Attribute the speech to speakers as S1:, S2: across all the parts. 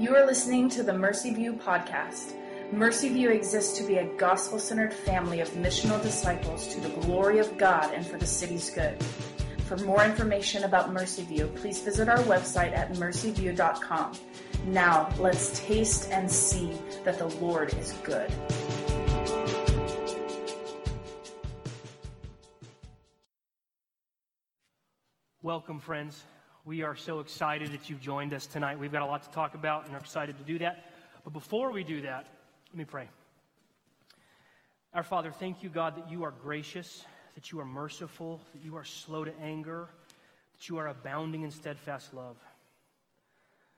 S1: You are listening to the Mercy View podcast. Mercy View exists to be a gospel centered family of missional disciples to the glory of God and for the city's good. For more information about Mercy View, please visit our website at mercyview.com. Now, let's taste and see that the Lord is good.
S2: Welcome, friends. We are so excited that you've joined us tonight. We've got a lot to talk about and are excited to do that. But before we do that, let me pray. Our Father, thank you, God, that you are gracious, that you are merciful, that you are slow to anger, that you are abounding in steadfast love.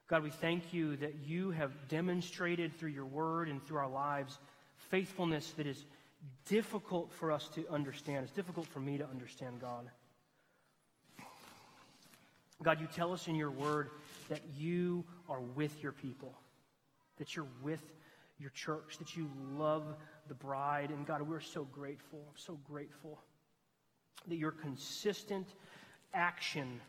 S2: God, we thank you that you have demonstrated through your word and through our lives faithfulness that is difficult for us to understand. It's difficult for me to understand, God. God, you tell us in your word that you are with your people, that you're with your church, that you love the bride. And God, we're so grateful, so grateful that your consistent action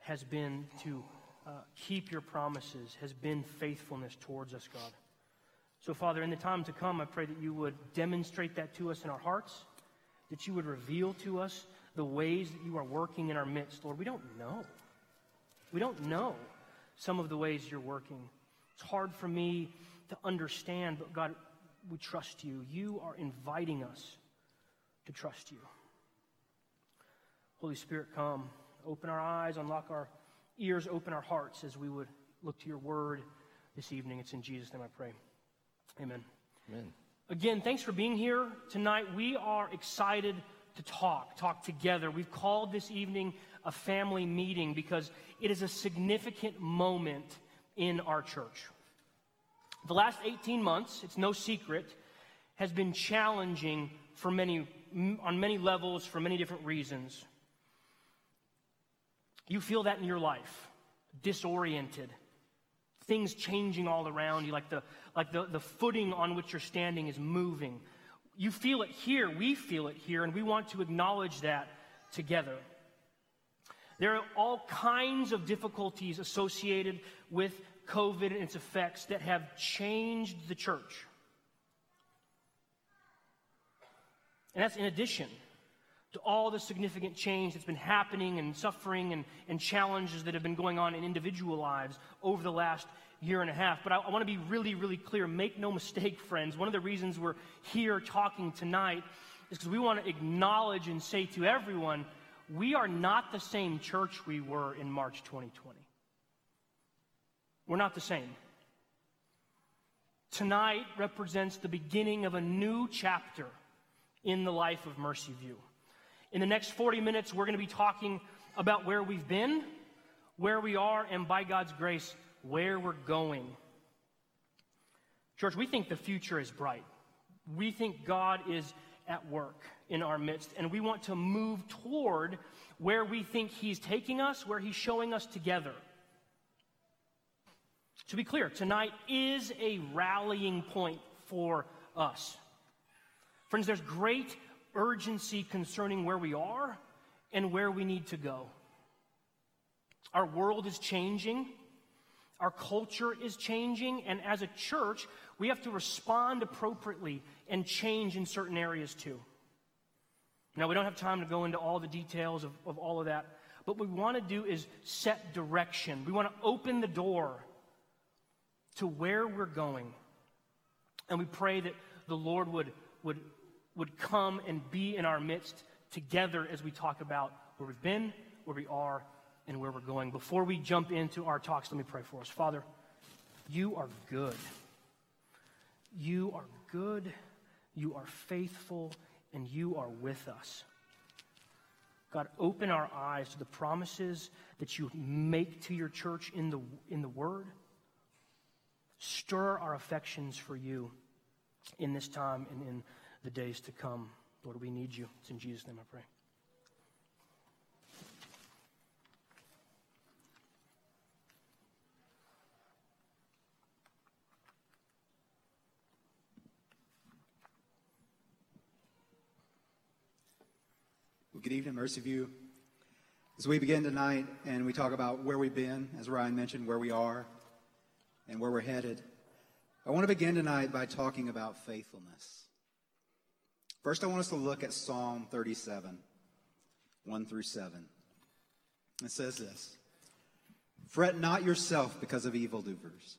S2: has been to uh, keep your promises, has been faithfulness towards us, God. So, Father, in the time to come, I pray that you would demonstrate that to us in our hearts, that you would reveal to us the ways that you are working in our midst. Lord, we don't know. We don't know some of the ways you're working. It's hard for me to understand, but God, we trust you. You are inviting us to trust you. Holy Spirit, come. Open our eyes, unlock our ears, open our hearts as we would look to your word this evening. It's in Jesus' name I pray. Amen.
S3: Amen.
S2: Again, thanks for being here tonight. We are excited to talk, talk together. We've called this evening a family meeting because it is a significant moment in our church. The last 18 months, it's no secret, has been challenging for many, on many levels for many different reasons. You feel that in your life, disoriented, things changing all around you, like the, like the, the footing on which you're standing is moving. You feel it here, we feel it here, and we want to acknowledge that together. There are all kinds of difficulties associated with COVID and its effects that have changed the church. And that's in addition to all the significant change that's been happening and suffering and, and challenges that have been going on in individual lives over the last year and a half. But I, I want to be really, really clear. Make no mistake, friends. One of the reasons we're here talking tonight is because we want to acknowledge and say to everyone we are not the same church we were in March 2020. We're not the same. Tonight represents the beginning of a new chapter in the life of Mercy View. In the next 40 minutes, we're going to be talking about where we've been, where we are, and by God's grace, where we're going. Church, we think the future is bright. We think God is at work in our midst. And we want to move toward where we think He's taking us, where He's showing us together. To be clear, tonight is a rallying point for us. Friends, there's great urgency concerning where we are and where we need to go. Our world is changing. Our culture is changing, and as a church, we have to respond appropriately and change in certain areas too. Now, we don't have time to go into all the details of, of all of that, but what we want to do is set direction. We want to open the door to where we're going. And we pray that the Lord would, would, would come and be in our midst together as we talk about where we've been, where we are, and where we're going. Before we jump into our talks, let me pray for us. Father, you are good. You are good. You are faithful and you are with us. God, open our eyes to the promises that you make to your church in the, in the Word. Stir our affections for you in this time and in the days to come. Lord, we need you. It's in Jesus' name I pray.
S4: Well, good evening, Mercy View. As we begin tonight and we talk about where we've been, as Ryan mentioned, where we are, and where we're headed, I want to begin tonight by talking about faithfulness. First, I want us to look at Psalm 37, 1 through 7. It says this Fret not yourself because of evildoers.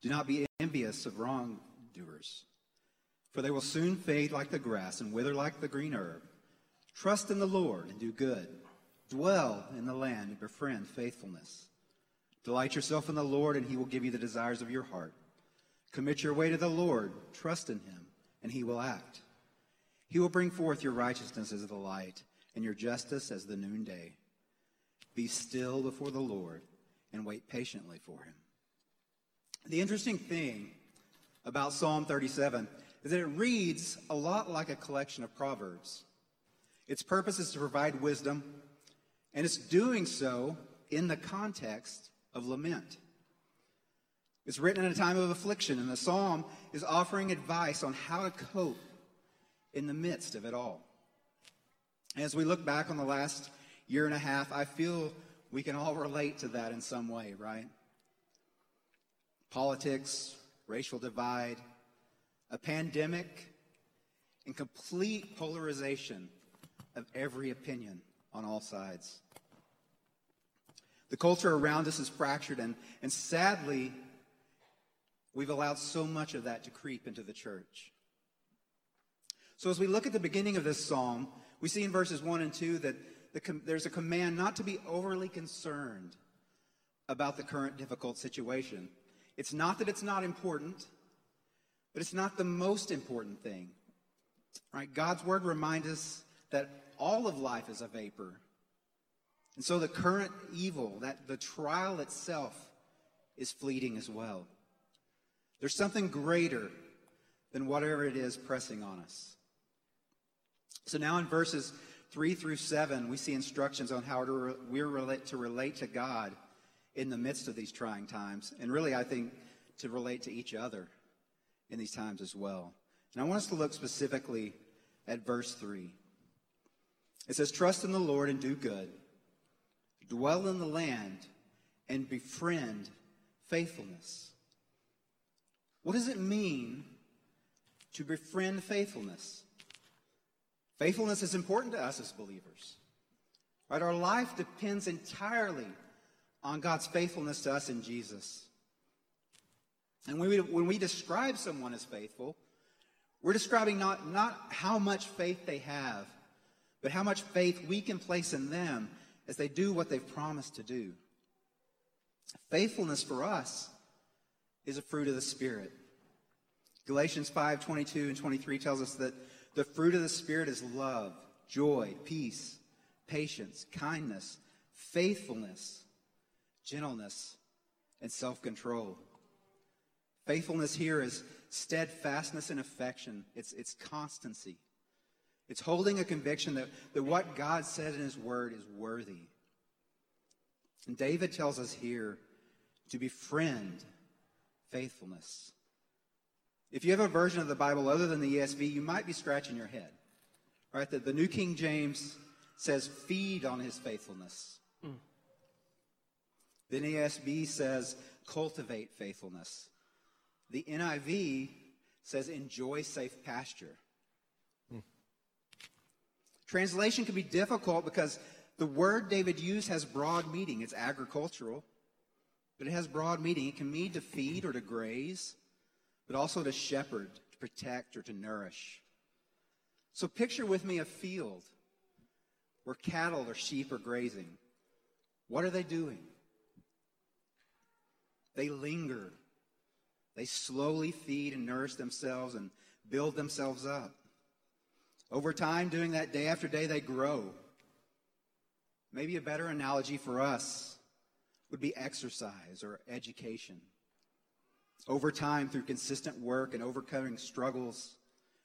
S4: Do not be envious of wrongdoers, for they will soon fade like the grass and wither like the green herb. Trust in the Lord and do good. Dwell in the land and befriend faithfulness. Delight yourself in the Lord, and he will give you the desires of your heart. Commit your way to the Lord. Trust in him, and he will act. He will bring forth your righteousness as the light, and your justice as the noonday. Be still before the Lord, and wait patiently for him. The interesting thing about Psalm 37 is that it reads a lot like a collection of proverbs. Its purpose is to provide wisdom and it's doing so in the context of lament. It's written in a time of affliction, and the psalm is offering advice on how to cope in the midst of it all. As we look back on the last year and a half, I feel we can all relate to that in some way, right? Politics, racial divide, a pandemic, and complete polarization of every opinion on all sides. The culture around us is fractured, and, and sadly, we've allowed so much of that to creep into the church. So, as we look at the beginning of this psalm, we see in verses 1 and 2 that the, there's a command not to be overly concerned about the current difficult situation. It's not that it's not important, but it's not the most important thing. Right? God's word reminds us that all of life is a vapor. And so the current evil, that the trial itself is fleeting as well. There's something greater than whatever it is pressing on us. So now in verses 3 through 7, we see instructions on how to re- we're relate, to relate to God in the midst of these trying times. And really, I think, to relate to each other in these times as well. And I want us to look specifically at verse 3. It says, Trust in the Lord and do good. Dwell in the land and befriend faithfulness. What does it mean to befriend faithfulness? Faithfulness is important to us as believers. Right? Our life depends entirely on God's faithfulness to us in Jesus. And when we, when we describe someone as faithful, we're describing not, not how much faith they have, but how much faith we can place in them as they do what they've promised to do. Faithfulness for us is a fruit of the Spirit. Galatians 5 22 and 23 tells us that the fruit of the Spirit is love, joy, peace, patience, kindness, faithfulness, gentleness, and self control. Faithfulness here is steadfastness and affection, it's, it's constancy. It's holding a conviction that, that what God said in His Word is worthy. And David tells us here to befriend faithfulness. If you have a version of the Bible other than the ESV, you might be scratching your head. Right? The, the New King James says, feed on his faithfulness. Mm. The NASB says, cultivate faithfulness. The NIV says, enjoy safe pasture. Translation can be difficult because the word David used has broad meaning. It's agricultural, but it has broad meaning. It can mean to feed or to graze, but also to shepherd, to protect, or to nourish. So picture with me a field where cattle or sheep are grazing. What are they doing? They linger. They slowly feed and nourish themselves and build themselves up. Over time, doing that day after day, they grow. Maybe a better analogy for us would be exercise or education. Over time, through consistent work and overcoming struggles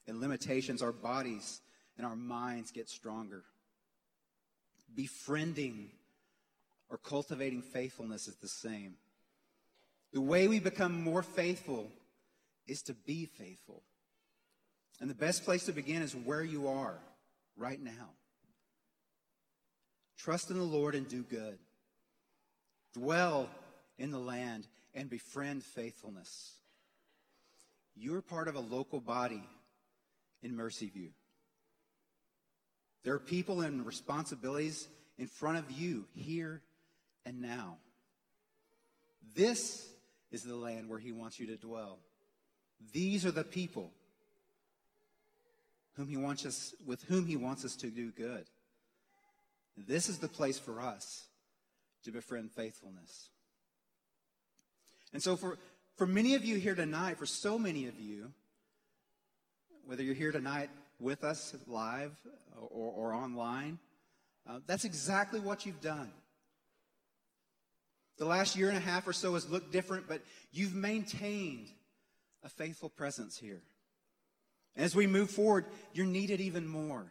S4: and limitations, our bodies and our minds get stronger. Befriending or cultivating faithfulness is the same. The way we become more faithful is to be faithful. And the best place to begin is where you are right now. Trust in the Lord and do good. Dwell in the land and befriend faithfulness. You're part of a local body in Mercy View. There are people and responsibilities in front of you here and now. This is the land where He wants you to dwell. These are the people whom He wants us, with whom He wants us to do good. This is the place for us to befriend faithfulness. And so, for, for many of you here tonight, for so many of you, whether you're here tonight with us live or, or online, uh, that's exactly what you've done. The last year and a half or so has looked different, but you've maintained a faithful presence here. As we move forward, you're needed even more.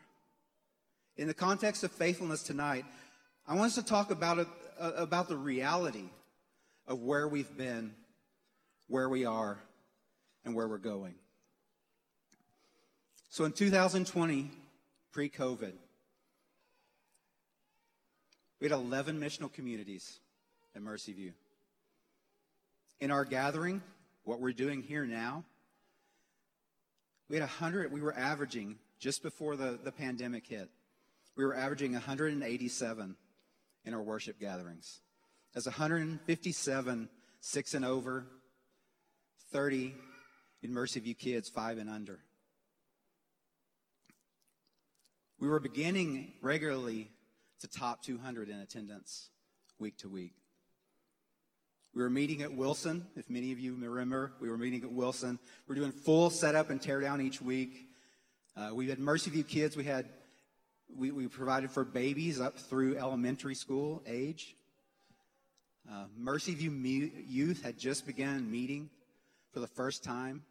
S4: In the context of faithfulness tonight, I want us to talk about, about the reality of where we've been, where we are, and where we're going. So in 2020, pre COVID, we had 11 missional communities at Mercy View. In our gathering, what we're doing here now, we had 100, we were averaging, just before the, the pandemic hit, we were averaging 187 in our worship gatherings. That's 157 six and over, 30 in Mercy kids, five and under. We were beginning regularly to top 200 in attendance week to week. We were meeting at Wilson. If many of you remember, we were meeting at Wilson. We're doing full setup and tear down each week. Uh, we had Mercy View kids. We had we, we provided for babies up through elementary school age. Uh, Mercy View Youth had just begun meeting for the first time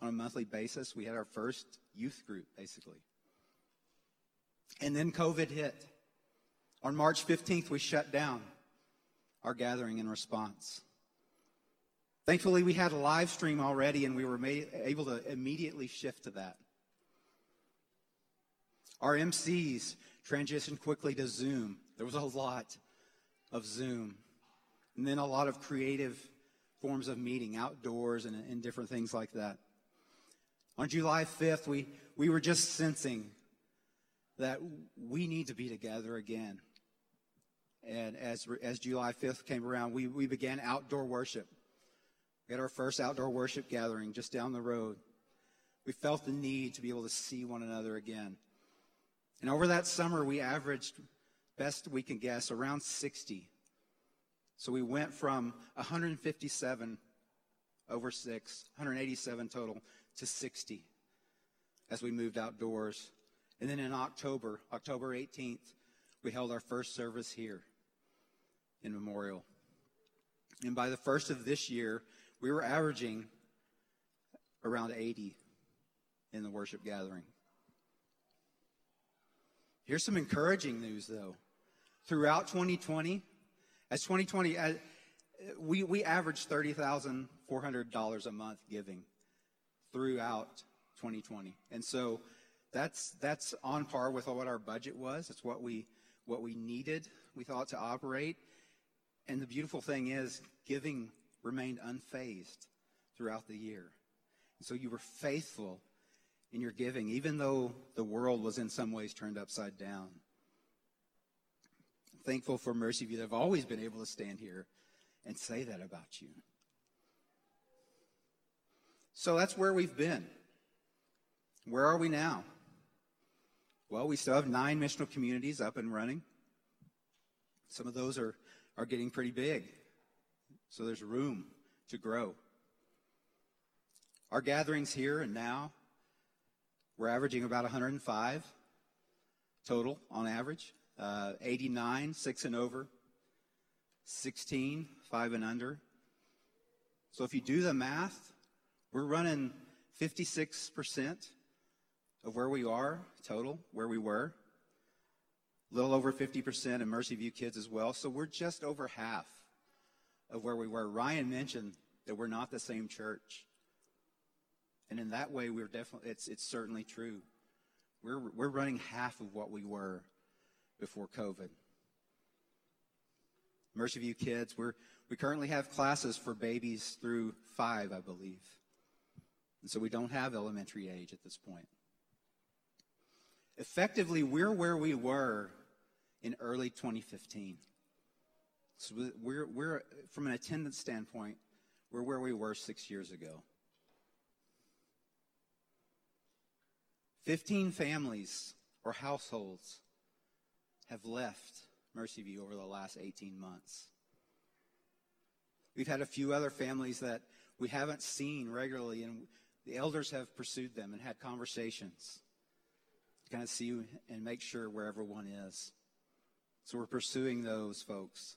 S4: on a monthly basis. We had our first youth group, basically. And then COVID hit. On March 15th, we shut down our gathering in response. Thankfully, we had a live stream already, and we were made, able to immediately shift to that. Our MCs transitioned quickly to Zoom. There was a lot of Zoom. And then a lot of creative forms of meeting, outdoors and, and different things like that. On July 5th, we, we were just sensing that we need to be together again. And as, as July 5th came around, we, we began outdoor worship. We had our first outdoor worship gathering just down the road. We felt the need to be able to see one another again. And over that summer, we averaged, best we can guess, around 60. So we went from 157 over six, 187 total, to 60 as we moved outdoors. And then in October, October 18th, we held our first service here in Memorial. And by the first of this year, we were averaging around 80 in the worship gathering. Here's some encouraging news, though. Throughout 2020, as 2020, uh, we, we averaged $30,400 a month giving throughout 2020. And so that's, that's on par with what our budget was. It's what we, what we needed, we thought, to operate. And the beautiful thing is, giving remained unfazed throughout the year. And so you were faithful in your giving, even though the world was in some ways turned upside down. I'm thankful for Mercy View that have always been able to stand here and say that about you. So that's where we've been. Where are we now? Well, we still have nine missional communities up and running. Some of those are, are getting pretty big. So there's room to grow. Our gatherings here and now we're averaging about 105 total on average. Uh, 89, six and over. 16, five and under. So if you do the math, we're running 56% of where we are total, where we were. A little over 50% in Mercy View kids as well. So we're just over half of where we were. Ryan mentioned that we're not the same church. And in that way, we're definitely, it's, it's certainly true. We're, we're running half of what we were before COVID. Mercy View kids, we're, We currently have classes for babies through five, I believe. And so we don't have elementary age at this point. Effectively, we're where we were in early 2015. So we're, we're, from an attendance standpoint, we're where we were six years ago. 15 families or households have left Mercy View over the last 18 months. We've had a few other families that we haven't seen regularly, and the elders have pursued them and had conversations to kind of see and make sure where everyone is. So we're pursuing those folks.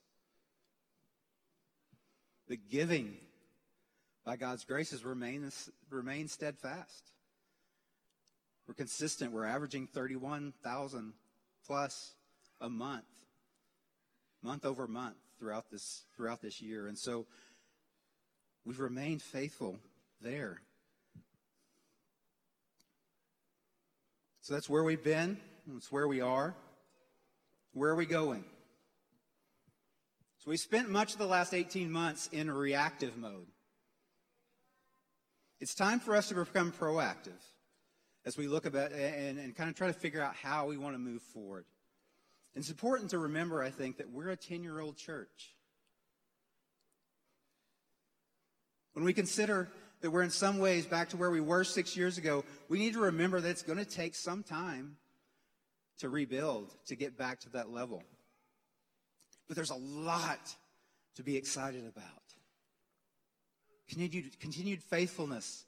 S4: The giving, by God's graces, remains remain steadfast. We're consistent. We're averaging 31,000 plus a month, month over month throughout this, throughout this year. And so we've remained faithful there. So that's where we've been. That's where we are. Where are we going? So we spent much of the last 18 months in reactive mode. It's time for us to become proactive as we look about and, and kind of try to figure out how we want to move forward. It's important to remember, I think, that we're a 10 year old church. When we consider that we're in some ways back to where we were six years ago, we need to remember that it's going to take some time to rebuild, to get back to that level. But there's a lot to be excited about. Continued, continued faithfulness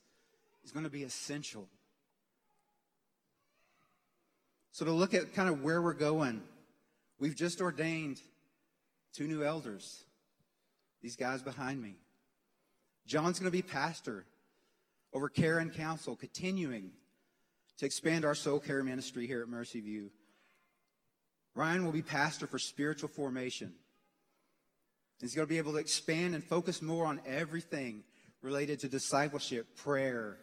S4: is going to be essential. So, to look at kind of where we're going, we've just ordained two new elders, these guys behind me. John's going to be pastor over care and counsel, continuing to expand our soul care ministry here at Mercy View. Ryan will be pastor for spiritual formation. He's going to be able to expand and focus more on everything related to discipleship, prayer,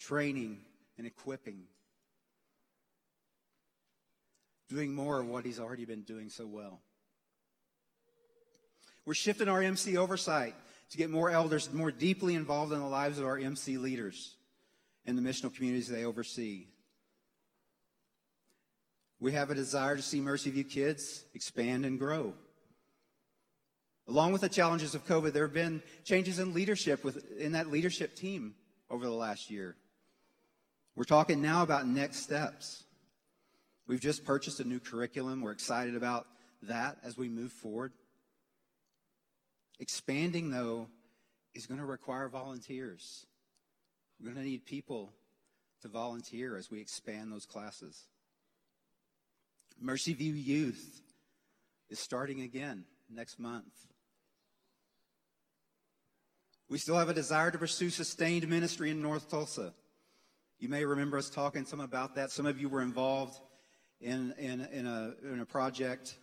S4: training, and equipping. Doing more of what he's already been doing so well. We're shifting our MC oversight to get more elders more deeply involved in the lives of our MC leaders and the missional communities they oversee. We have a desire to see Mercy View kids expand and grow. Along with the challenges of COVID, there have been changes in leadership in that leadership team over the last year. We're talking now about next steps. We've just purchased a new curriculum. We're excited about that as we move forward. Expanding, though, is going to require volunteers. We're going to need people to volunteer as we expand those classes. Mercy View Youth is starting again next month. We still have a desire to pursue sustained ministry in North Tulsa. You may remember us talking some about that. Some of you were involved in, in, in, a, in a project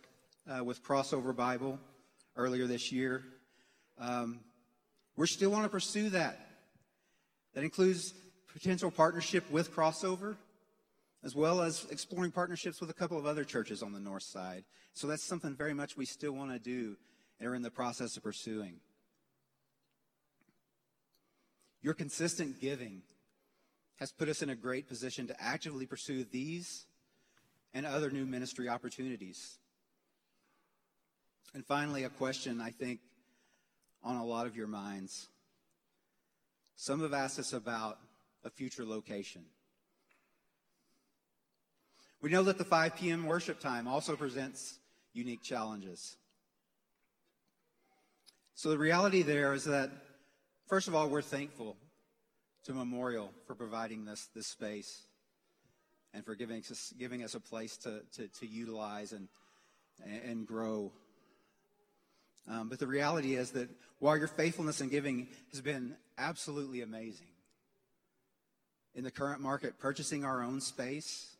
S4: uh, with Crossover Bible earlier this year. Um, we still want to pursue that. That includes potential partnership with Crossover, as well as exploring partnerships with a couple of other churches on the north side. So that's something very much we still want to do and are in the process of pursuing. Your consistent giving has put us in a great position to actively pursue these and other new ministry opportunities. And finally, a question I think on a lot of your minds. Some have asked us about a future location. We know that the 5 p.m. worship time also presents unique challenges. So the reality there is that, first of all, we're thankful to Memorial for providing this, this space and for giving us, giving us a place to, to, to utilize and, and grow um, but the reality is that while your faithfulness in giving has been absolutely amazing, in the current market, purchasing our own space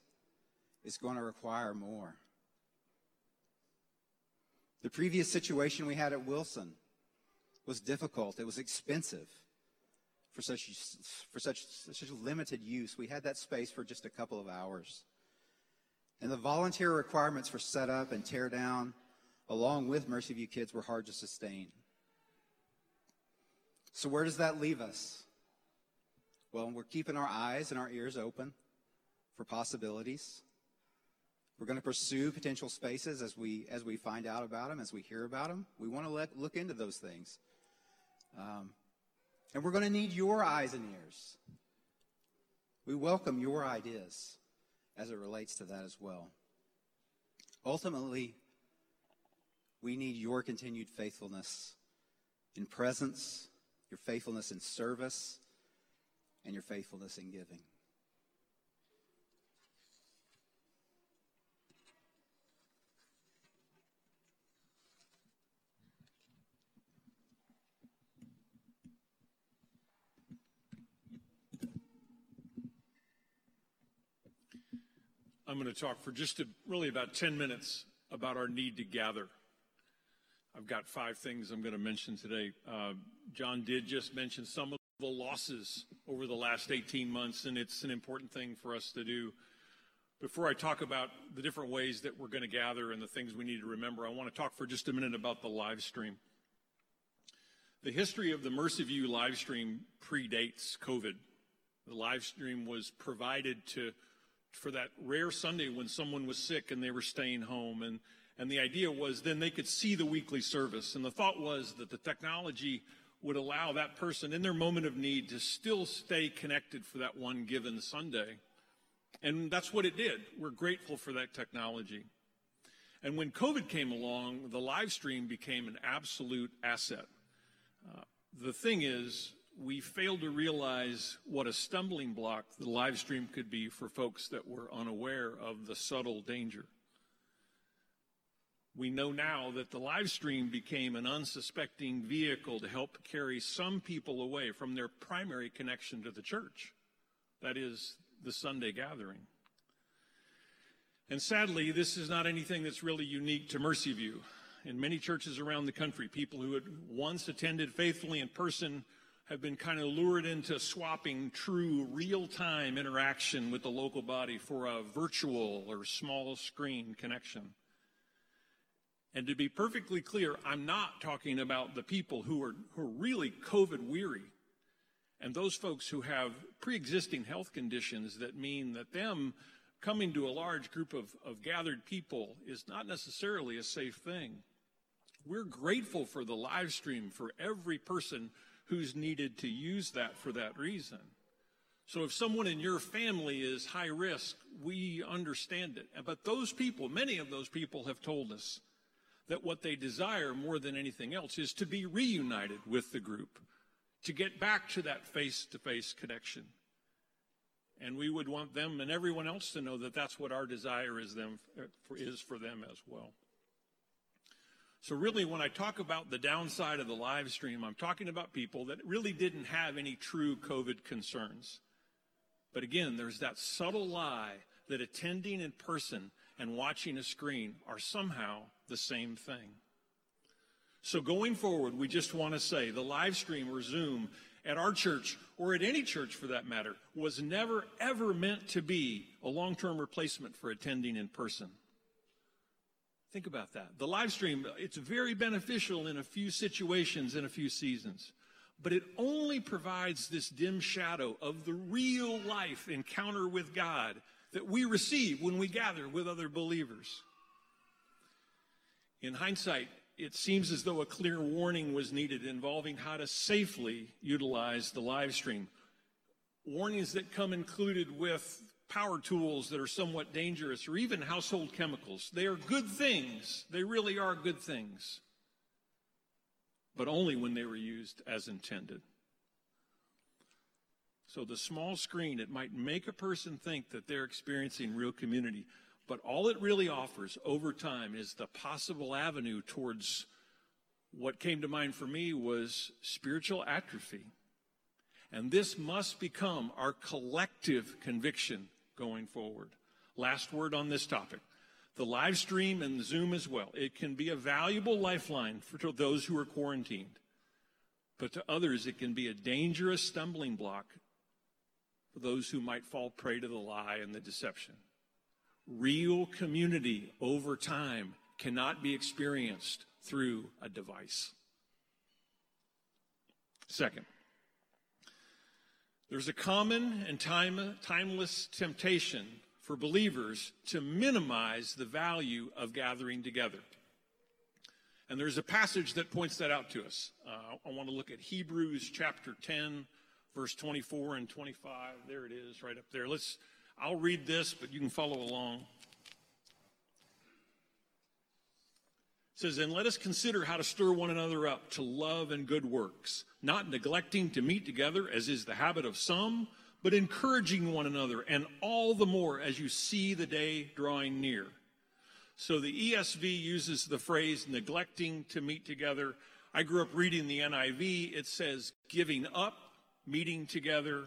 S4: is going to require more. The previous situation we had at Wilson was difficult. It was expensive for such, for such, such limited use. We had that space for just a couple of hours. And the volunteer requirements for setup and tear down along with Mercy View Kids, were hard to sustain. So, where does that leave us? Well, we're keeping our eyes and our ears open for possibilities. We're going to pursue potential spaces as we as we find out about them, as we hear about them. We want to let, look into those things, um, and we're going to need your eyes and ears. We welcome your ideas as it relates to that as well. Ultimately, we need your continued faithfulness in presence, your faithfulness in service, and your faithfulness in giving.
S3: I'm going to talk for just a, really about 10 minutes about our need to gather. I've got five things I'm going to mention today. Uh, John did just mention some of the losses over the last 18 months, and it's an important thing for us to do. Before I talk about the different ways that we're going to gather and the things we need to remember, I want to talk for just a minute about the live stream. The history of the Mercyview live stream predates COVID. The live stream was provided to for that rare Sunday when someone was sick and they were staying home and and the idea was then they could see the weekly service. And the thought was that the technology would allow that person in their moment of need to still stay connected for that one given Sunday. And that's what it did. We're grateful for that technology. And when COVID came along, the live stream became an absolute asset. Uh, the thing is, we failed to realize what a stumbling block the live stream could be for folks that were unaware of the subtle danger. We know now that the live stream became an unsuspecting vehicle to help carry some people away from their primary connection to the church. That is, the Sunday gathering. And sadly, this is not anything that's really unique to Mercyview. In many churches around the country, people who had once attended faithfully in person have been kind of lured into swapping true real time interaction with the local body for a virtual or small screen connection. And to be perfectly clear, I'm not talking about the people who are, who are really COVID weary and those folks who have pre existing health conditions that mean that them coming to a large group of, of gathered people is not necessarily a safe thing. We're grateful for the live stream for every person who's needed to use that for that reason. So if someone in your family is high risk, we understand it. But those people, many of those people have told us that what they desire more than anything else is to be reunited with the group, to get back to that face to face connection. And we would want them and everyone else to know that that's what our desire is, them, is for them as well. So, really, when I talk about the downside of the live stream, I'm talking about people that really didn't have any true COVID concerns. But again, there's that subtle lie that attending in person and watching a screen are somehow the same thing. So going forward, we just want to say the live stream or Zoom at our church, or at any church for that matter, was never ever meant to be a long term replacement for attending in person. Think about that. The live stream, it's very beneficial in a few situations, in a few seasons, but it only provides this dim shadow of the real life encounter with God that we receive when we gather with other believers. In hindsight, it seems as though a clear warning was needed involving how to safely utilize the live stream. Warnings that come included with power tools that are somewhat dangerous or even household chemicals. They are good things. They really are good things. But only when they were used as intended. So the small screen, it might make a person think that they're experiencing real community, but all it really offers over time is the possible avenue towards what came to mind for me was spiritual atrophy. And this must become our collective conviction going forward. Last word on this topic. The live stream and Zoom as well. It can be a valuable lifeline for those who are quarantined. But to others, it can be a dangerous stumbling block for those who might fall prey to the lie and the deception. Real community over time cannot be experienced through a device. Second, there's a common and time, timeless temptation for believers to minimize the value of gathering together. And there's a passage that points that out to us. Uh, I want to look at Hebrews chapter 10, verse 24 and 25. There it is, right up there. Let's. I'll read this, but you can follow along. It says, And let us consider how to stir one another up to love and good works, not neglecting to meet together, as is the habit of some, but encouraging one another, and all the more as you see the day drawing near. So the ESV uses the phrase neglecting to meet together. I grew up reading the NIV. It says giving up, meeting together.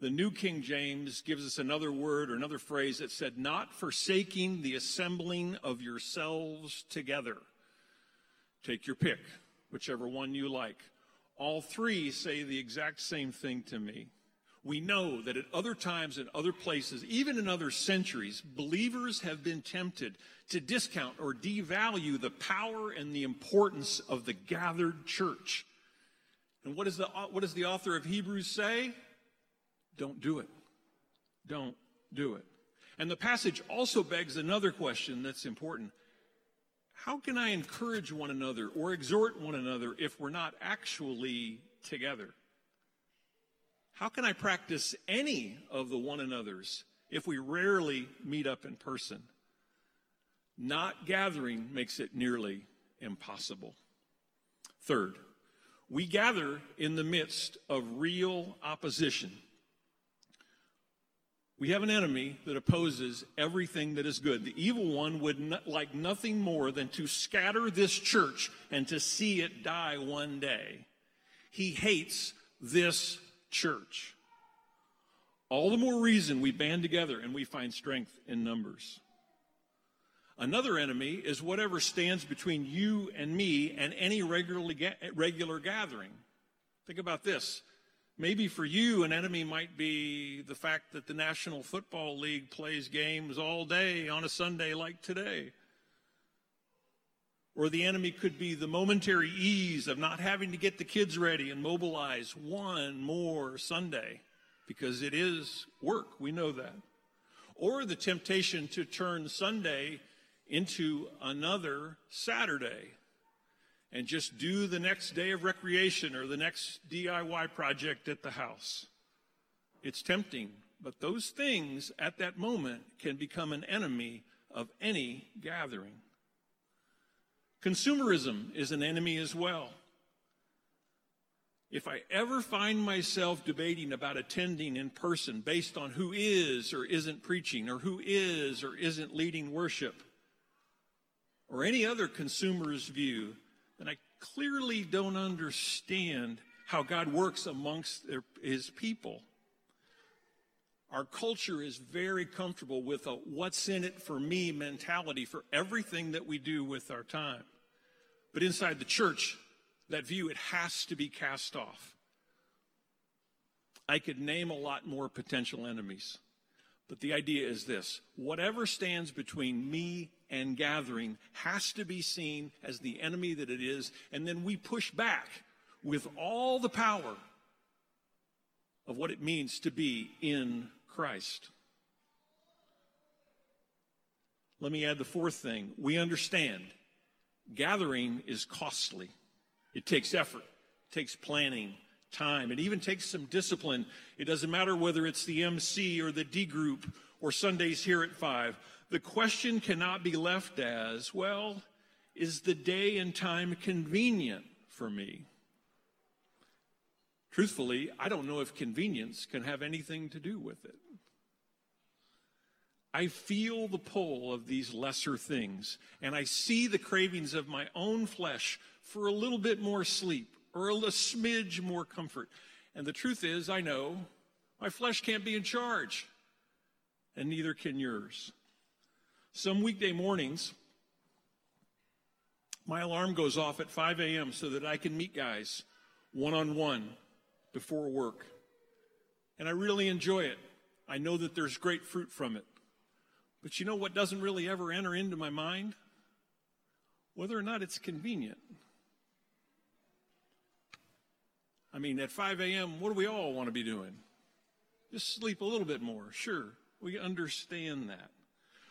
S3: The New King James gives us another word or another phrase that said not forsaking the assembling of yourselves together. Take your pick, whichever one you like. All three say the exact same thing to me. We know that at other times and other places, even in other centuries, believers have been tempted to discount or devalue the power and the importance of the gathered church. And what, is the, what does the author of Hebrews say? Don't do it. Don't do it. And the passage also begs another question that's important. How can I encourage one another or exhort one another if we're not actually together? How can I practice any of the one another's if we rarely meet up in person? Not gathering makes it nearly impossible. Third, we gather in the midst of real opposition. We have an enemy that opposes everything that is good. The evil one would not, like nothing more than to scatter this church and to see it die one day. He hates this church. All the more reason we band together and we find strength in numbers. Another enemy is whatever stands between you and me and any regularly, regular gathering. Think about this. Maybe for you, an enemy might be the fact that the National Football League plays games all day on a Sunday like today. Or the enemy could be the momentary ease of not having to get the kids ready and mobilize one more Sunday because it is work. We know that. Or the temptation to turn Sunday into another Saturday and just do the next day of recreation or the next DIY project at the house. It's tempting, but those things at that moment can become an enemy of any gathering. Consumerism is an enemy as well. If I ever find myself debating about attending in person based on who is or isn't preaching, or who is or isn't leading worship, or any other consumer's view, then I clearly don't understand how God works amongst his people. Our culture is very comfortable with a what's in it for me mentality for everything that we do with our time. But inside the church, that view, it has to be cast off. I could name a lot more potential enemies. But the idea is this whatever stands between me and gathering has to be seen as the enemy that it is, and then we push back with all the power of what it means to be in Christ. Let me add the fourth thing. We understand gathering is costly. It takes effort, it takes planning, time. It even takes some discipline. It doesn't matter whether it's the MC or the D group or Sundays here at 5. The question cannot be left as, well, is the day and time convenient for me? Truthfully, I don't know if convenience can have anything to do with it. I feel the pull of these lesser things, and I see the cravings of my own flesh for a little bit more sleep or a smidge more comfort. And the truth is, I know my flesh can't be in charge, and neither can yours. Some weekday mornings, my alarm goes off at 5 a.m. so that I can meet guys one on one before work. And I really enjoy it. I know that there's great fruit from it. But you know what doesn't really ever enter into my mind? Whether or not it's convenient. I mean, at 5 a.m., what do we all want to be doing? Just sleep a little bit more. Sure, we understand that.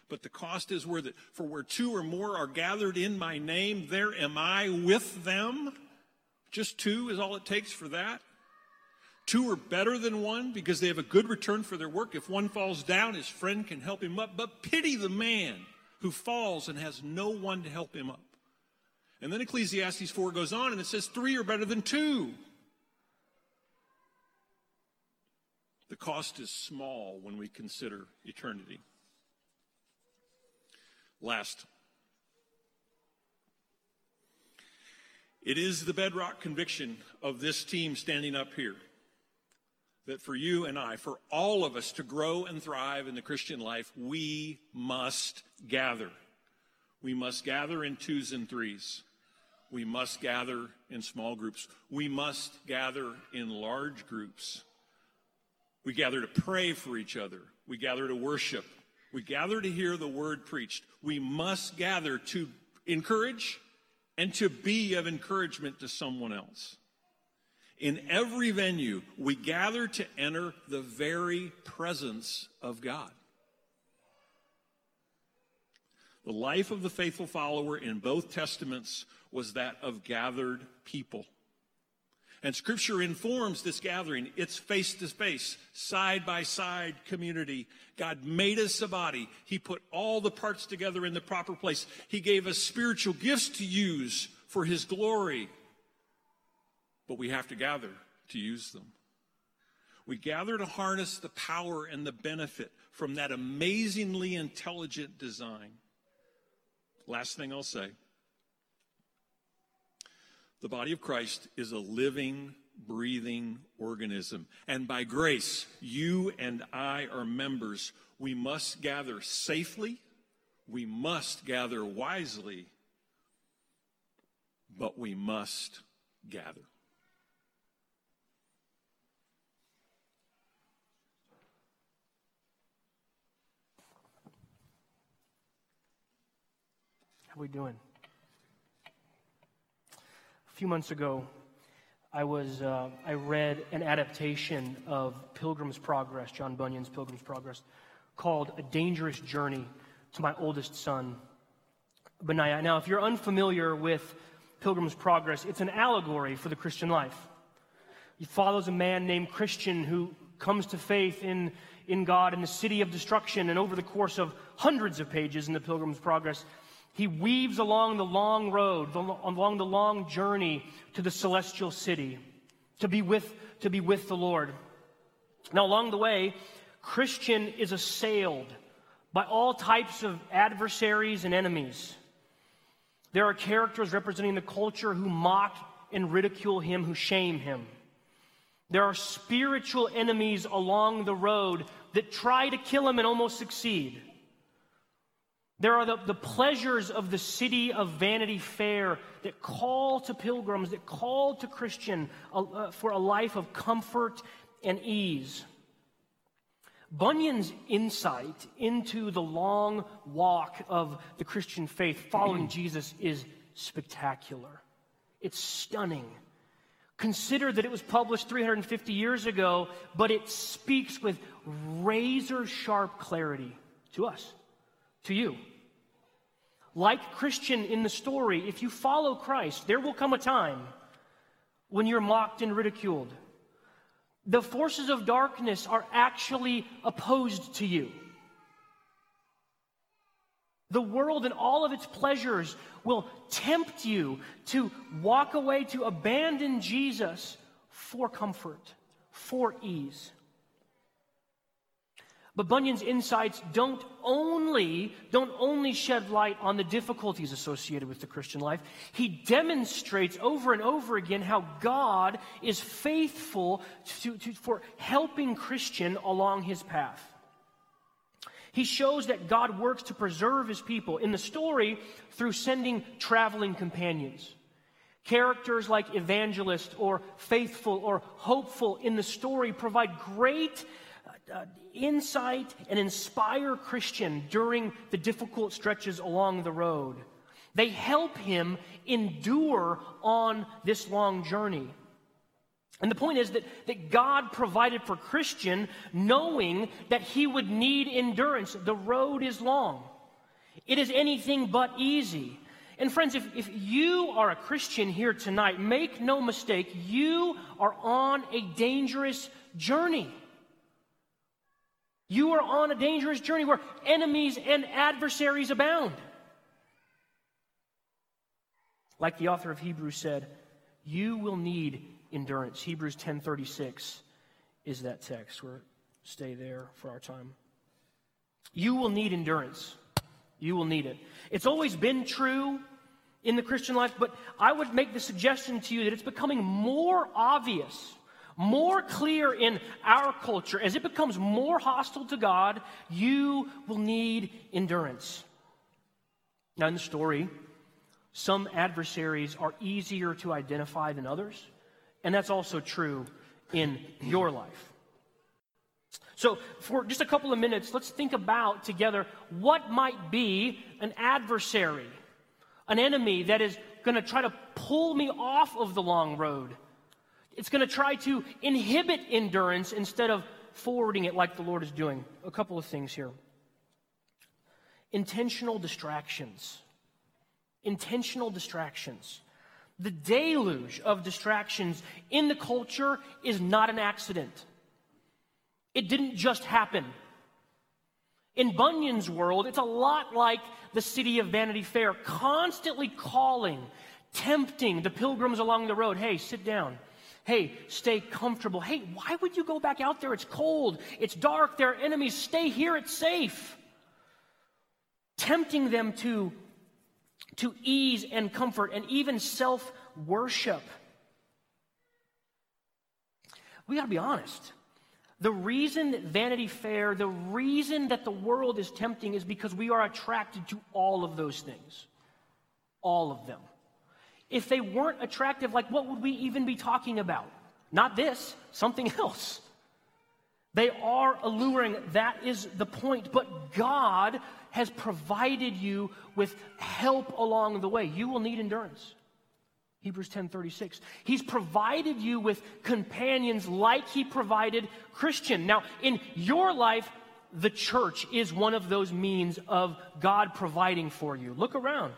S3: But the cost is worth it. For where two or more are gathered in my name, there am I with them. Just two is all it takes for that. Two are better than one because they have a good return for their work. If one falls down, his friend can help him up. But pity the man who falls and has no one to help him up. And then Ecclesiastes 4 goes on and it says three are better than two. The cost is small when we consider eternity. Last, it is the bedrock conviction of this team standing up here that for you and I, for all of us to grow and thrive in the Christian life, we must gather. We must gather in twos and threes. We must gather in small groups. We must gather in large groups. We gather to pray for each other. We gather to worship. We gather to hear the word preached. We must gather to encourage and to be of encouragement to someone else. In every venue, we gather to enter the very presence of God. The life of the faithful follower in both testaments was that of gathered people. And scripture informs this gathering. It's face to face, side by side community. God made us a body. He put all the parts together in the proper place. He gave us spiritual gifts to use for His glory but we have to gather to use them. We gather to harness the power and the benefit from that amazingly intelligent design. Last thing I'll say the body of Christ is a living, breathing organism. And by grace, you and I are members. We must gather safely, we must gather wisely, but we must gather.
S2: How we doing? A few months ago, I was uh, I read an adaptation of Pilgrim's Progress, John Bunyan's Pilgrim's Progress, called "A Dangerous Journey" to my oldest son, Benaiah. Now, if you're unfamiliar with Pilgrim's Progress, it's an allegory for the Christian life. It follows a man named Christian who comes to faith in, in God in the city of destruction, and over the course of hundreds of pages in the Pilgrim's Progress, he weaves along the long road, along the long journey to the celestial city to be with, to be with the Lord. Now, along the way, Christian is assailed by all types of adversaries and enemies. There are characters representing the culture who mock and ridicule him, who shame him. There are spiritual enemies along the road that try to kill him and almost succeed. There are the, the pleasures of the city of Vanity Fair that call to pilgrims, that call to Christian uh, uh, for a life of comfort and ease. Bunyan's insight into the long walk of the Christian faith following Jesus is spectacular. It's stunning. Consider that it was published 350 years ago, but it speaks with razor sharp clarity to us to you. Like Christian in the story, if you follow Christ, there will come a time when you're mocked and ridiculed. The forces of darkness are actually opposed to you. The world and all of its pleasures will tempt you to walk away, to abandon Jesus for comfort, for ease. But Bunyan's insights don't only, don't only shed light on the difficulties associated with the Christian life. He demonstrates over and over again how God is faithful to, to, for helping Christian along his path. He shows that God works to preserve his people in the story through sending traveling companions. Characters like evangelist or faithful or hopeful in the story provide great uh, insight and inspire Christian during the difficult stretches along the road. They help him endure on this long journey. And the point is that, that God provided for Christian knowing that he would need endurance. The road is long. It is anything but easy. And friends, if, if you are a Christian here tonight, make no mistake, you are on a dangerous journey. You are on a dangerous journey where enemies and adversaries abound. Like the author of Hebrews said, you will need endurance. Hebrews 10:36 is that text. We'll stay there for our time. You will need endurance. You will need it. It's always been true in the Christian life, but I would make the suggestion to you that it's becoming more obvious, more clear in our culture. As it becomes more hostile to God, you will need endurance. Now, in the story, some adversaries are easier to identify than others, and that's also true in your life. So, for just a couple of minutes, let's think about together what might be an adversary, an enemy that is going to try to pull me off of the long road. It's going to try to inhibit endurance instead of forwarding it like the Lord is doing. A couple of things here intentional distractions. Intentional distractions. The deluge of distractions in the culture is not an accident. It didn't just happen. In Bunyan's world, it's a lot like the city of Vanity Fair, constantly calling, tempting the pilgrims along the road hey, sit down. Hey, stay comfortable. Hey, why would you go back out there? It's cold, it's dark, there are enemies. Stay here, it's safe. Tempting them to, to ease and comfort and even self worship. We got to be honest. The reason that Vanity Fair, the reason that the world is tempting is because we are attracted to all of those things. All of them. If they weren't attractive, like what would we even be talking about? Not this, something else. They are alluring. That is the point. But God has provided you with help along the way. You will need endurance. Hebrews 10:36. He's provided you with companions like he provided Christian. Now, in your life, the church is one of those means of God providing for you. Look around.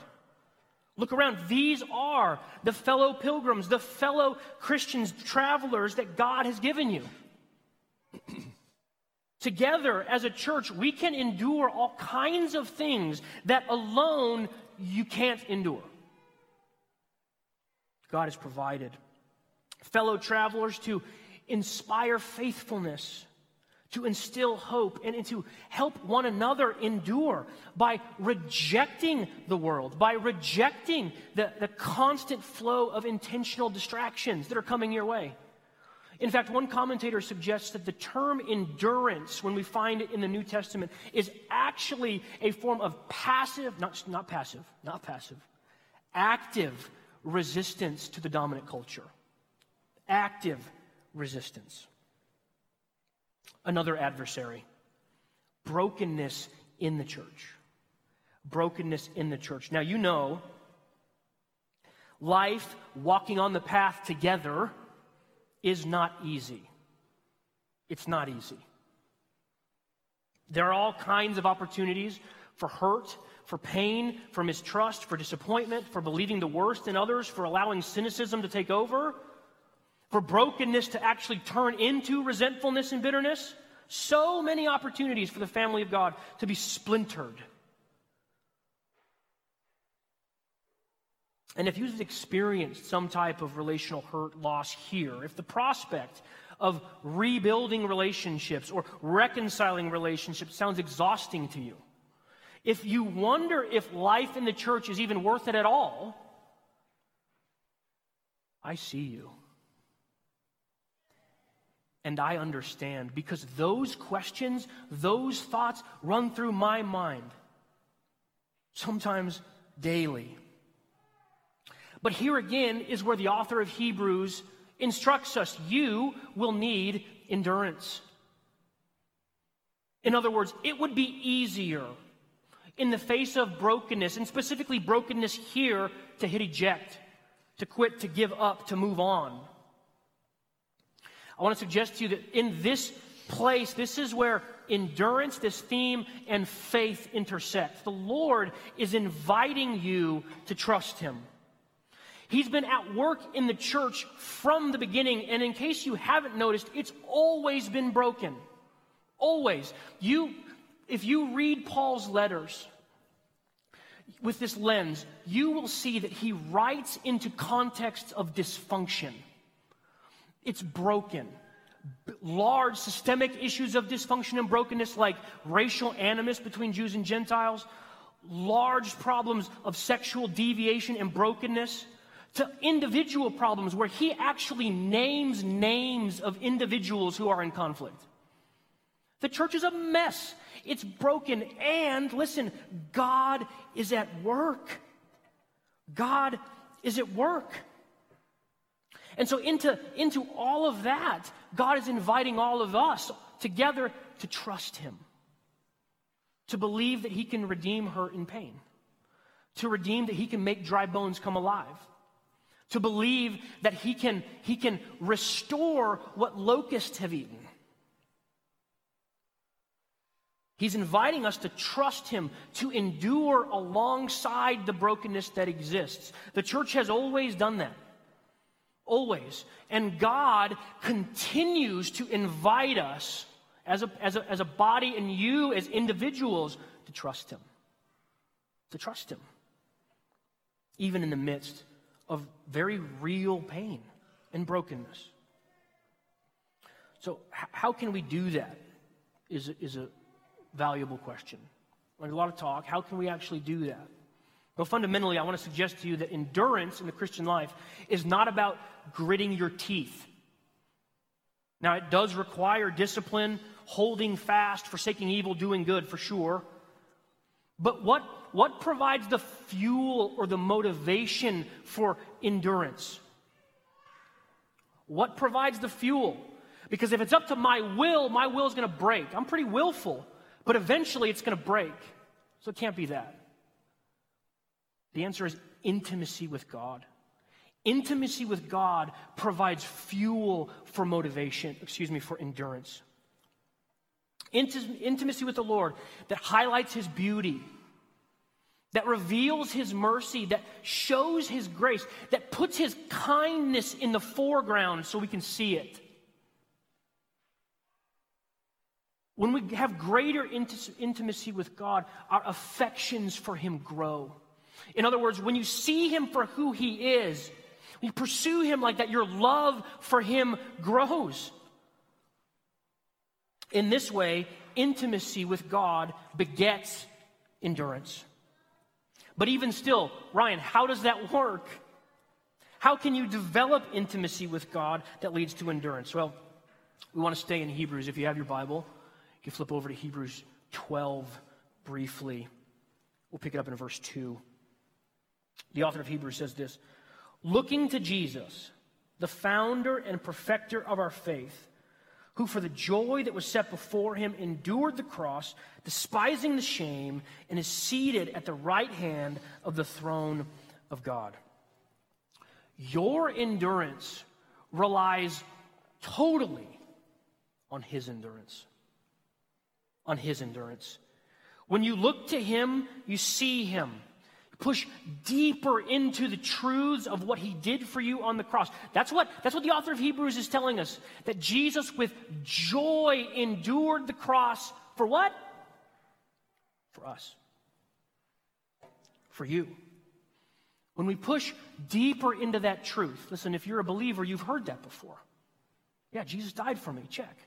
S2: Look around. These are the fellow pilgrims, the fellow Christians, travelers that God has given you. Together as a church, we can endure all kinds of things that alone you can't endure. God has provided. Fellow travelers to inspire faithfulness, to instill hope, and, and, to help one another endure by rejecting the world, by rejecting the, the constant flow of intentional distractions that are coming your way. In fact, one commentator suggests that the term endurance, when we find it in the New Testament, is actually a form of passive, not, not passive, not passive, active resistance to the dominant culture. Active resistance. Another adversary brokenness in the church. Brokenness in the church. Now, you know, life walking on the path together is not easy. It's not easy. There are all kinds of opportunities for hurt for pain, for mistrust, for disappointment, for believing the worst in others, for allowing cynicism to take over, for brokenness to actually turn into resentfulness and bitterness. So many opportunities for the family of God to be splintered. And if you've experienced some type of relational hurt, loss here, if the prospect of rebuilding relationships or reconciling relationships sounds exhausting to you, if you wonder if life in the church is even worth it at all, I see you. And I understand because those questions, those thoughts run through my mind, sometimes daily. But here again is where the author of Hebrews instructs us you will need endurance. In other words, it would be easier in the face of brokenness, and specifically brokenness here, to hit eject, to quit, to give up, to move on. I want to suggest to you that in this place, this is where endurance, this theme, and faith intersect. The Lord is inviting you to trust Him. He's been at work in the church from the beginning, and in case you haven't noticed, it's always been broken. Always. You, if you read Paul's letters with this lens, you will see that he writes into contexts of dysfunction. It's broken large systemic issues of dysfunction and brokenness, like racial animus between Jews and Gentiles, large problems of sexual deviation and brokenness, to individual problems where he actually names names of individuals who are in conflict. The church is a mess. It's broken. And listen, God is at work. God is at work. And so, into, into all of that, God is inviting all of us together to trust Him, to believe that He can redeem hurt and pain, to redeem that He can make dry bones come alive, to believe that He can, he can restore what locusts have eaten. He's inviting us to trust Him, to endure alongside the brokenness that exists. The church has always done that. Always. And God continues to invite us as a, as a, as a body and you as individuals to trust Him. To trust Him. Even in the midst of very real pain and brokenness. So, how can we do that? Is, is a valuable question. Like a lot of talk. How can we actually do that? Well, fundamentally, I want to suggest to you that endurance in the Christian life is not about gritting your teeth. Now, it does require discipline, holding fast, forsaking evil, doing good, for sure. But what, what provides the fuel or the motivation for endurance? What provides the fuel? Because if it's up to my will, my will is going to break. I'm pretty willful, but eventually it's going to break. So it can't be that. The answer is intimacy with God. Intimacy with God provides fuel for motivation, excuse me, for endurance. Intimacy with the Lord that highlights His beauty, that reveals His mercy, that shows His grace, that puts His kindness in the foreground so we can see it. When we have greater intimacy with God, our affections for Him grow. In other words, when you see him for who he is, when you pursue him like that, your love for him grows. In this way, intimacy with God begets endurance. But even still, Ryan, how does that work? How can you develop intimacy with God that leads to endurance? Well, we want to stay in Hebrews. If you have your Bible, you flip over to Hebrews 12 briefly. We'll pick it up in verse 2. The author of Hebrews says this Looking to Jesus, the founder and perfecter of our faith, who for the joy that was set before him endured the cross, despising the shame, and is seated at the right hand of the throne of God. Your endurance relies totally on his endurance. On his endurance. When you look to him, you see him push deeper into the truths of what he did for you on the cross. That's what, that's what the author of Hebrews is telling us. That Jesus, with joy, endured the cross for what? For us. For you. When we push deeper into that truth, listen, if you're a believer, you've heard that before. Yeah, Jesus died for me, check.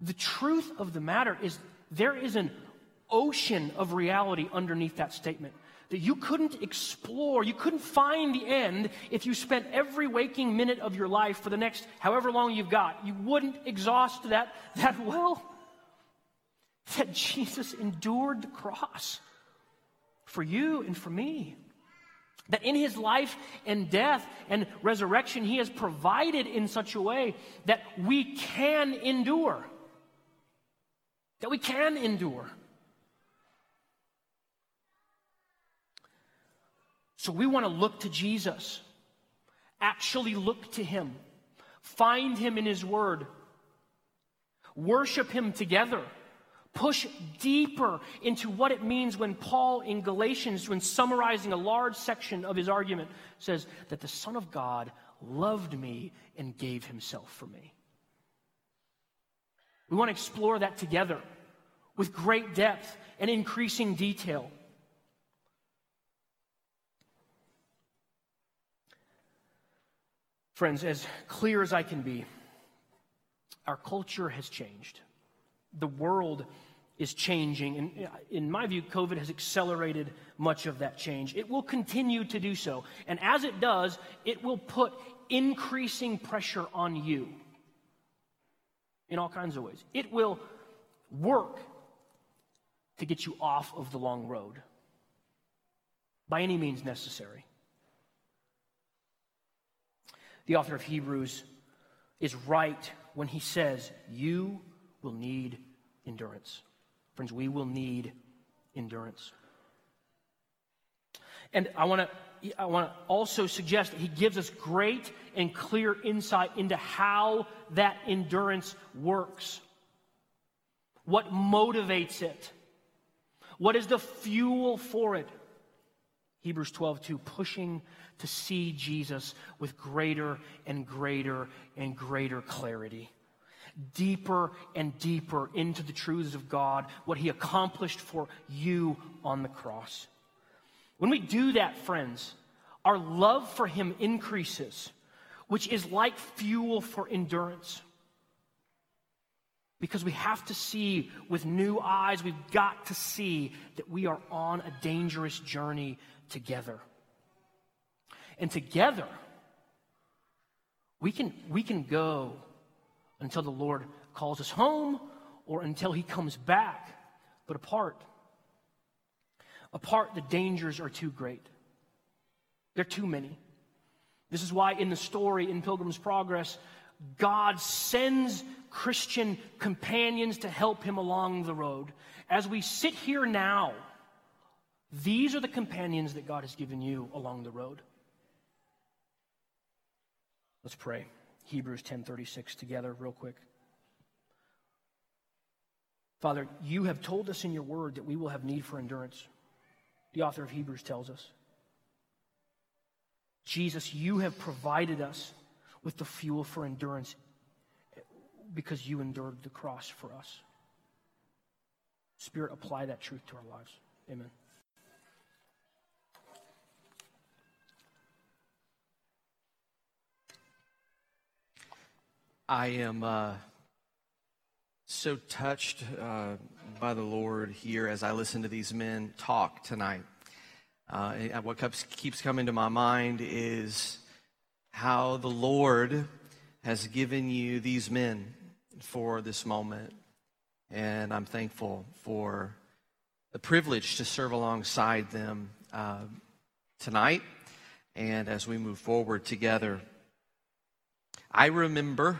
S2: The truth of the matter is there is an ocean of reality underneath that statement that you couldn't explore, you couldn't find the end if you spent every waking minute of your life for the next however long you've got. You wouldn't exhaust that that well. That Jesus endured the cross for you and for me. That in his life and death and resurrection, he has provided in such a way that we can endure. That we can endure. So we want to look to Jesus, actually look to him, Find him in his word. Worship him together. Push deeper into what it means when Paul in Galatians, when summarizing a large section of his argument, says that the Son of God loved me and gave himself for me. We want to explore that together with great depth and increasing detail. Friends, as clear as I can be, our culture has changed. The world is changing. And uh, in my view, COVID has accelerated much of that change. It will continue to do so. And as it does, it will put increasing pressure on you in all kinds of ways. It will work to get you off of the long road by any means necessary. The author of Hebrews is right when he says, You will need endurance. Friends, we will need endurance. And I want to I want to also suggest that he gives us great and clear insight into how that endurance works. What motivates it? What is the fuel for it? Hebrews 12, 2, pushing to see Jesus with greater and greater and greater clarity. Deeper and deeper into the truths of God, what He accomplished for you on the cross. When we do that, friends, our love for Him increases, which is like fuel for endurance. Because we have to see with new eyes, we've got to see that we are on a dangerous journey together. And together, we can, we can go until the Lord calls us home or until he comes back. But apart, apart, the dangers are too great. They're too many. This is why in the story in Pilgrim's Progress, God sends Christian companions to help him along the road. As we sit here now, these are the companions that God has given you along the road. Let's pray. Hebrews 10:36 together real quick. Father, you have told us in your word that we will have need for endurance. The author of Hebrews tells us. Jesus, you have provided us with the fuel for endurance because you endured the cross for us. Spirit, apply that truth to our lives. Amen.
S5: I am uh, so touched uh, by the Lord here as I listen to these men talk tonight. Uh, what keeps coming to my mind is how the Lord has given you these men for this moment. And I'm thankful for the privilege to serve alongside them uh, tonight and as we move forward together. I remember,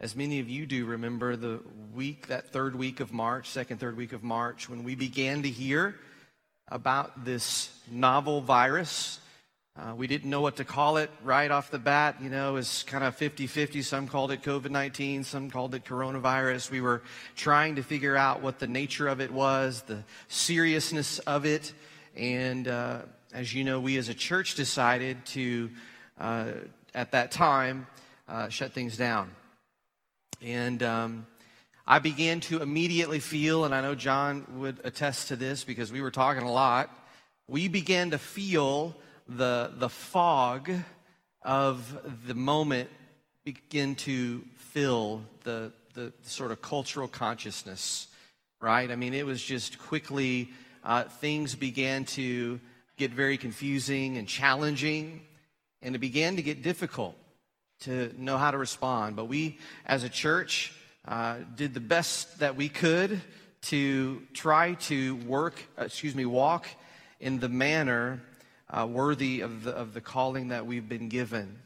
S5: as many of you do remember, the week, that third week of March, second, third week of March, when we began to hear about this novel virus. Uh, we didn't know what to call it right off the bat. You know, it was kind of 50 50. Some called it COVID 19, some called it coronavirus. We were trying to figure out what the nature of it was, the seriousness of it. And uh, as you know, we as a church decided to, uh, at that time, uh, shut things down. And um, I began to immediately feel, and I know John would attest to this because we were talking a lot, we began to feel the, the fog of the moment begin to fill the, the sort of cultural consciousness, right? I mean, it was just quickly, uh, things began to get very confusing and challenging, and it began to get difficult to know how to respond. But we, as a church, uh, did the best that we could to try to work, uh, excuse me, walk in the manner uh, worthy of the, of the calling that we've been given.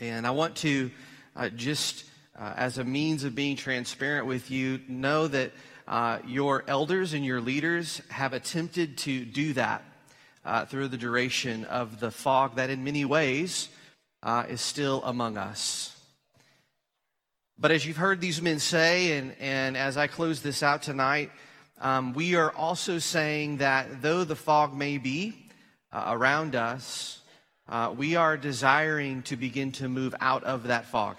S5: And I want to uh, just, uh, as a means of being transparent with you, know that uh, your elders and your leaders have attempted to do that through the duration of the fog that, in many ways, is still among us. But as you've heard these men say, and, and as I close this out tonight, um, we are also saying that though the fog may be uh, around us, uh, we are desiring to begin to move out of that fog.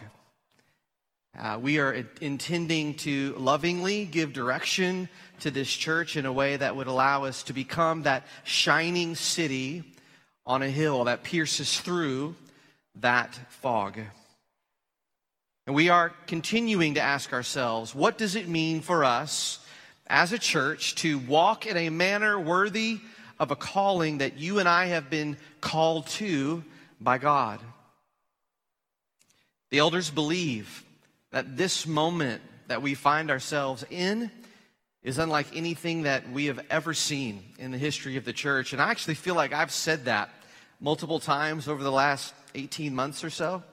S5: Uh, we are intending to lovingly give direction to this church in a way that would allow us to become that shining city on a hill that pierces through that fog. And we are continuing to ask ourselves what does it mean for us as a church to walk in a manner worthy of a calling that you and I have been called to by God? The elders believe that this moment that we find ourselves in is unlike anything that we have ever seen in the history of the church. And I actually feel like I've said that multiple times over the last 18 months or so.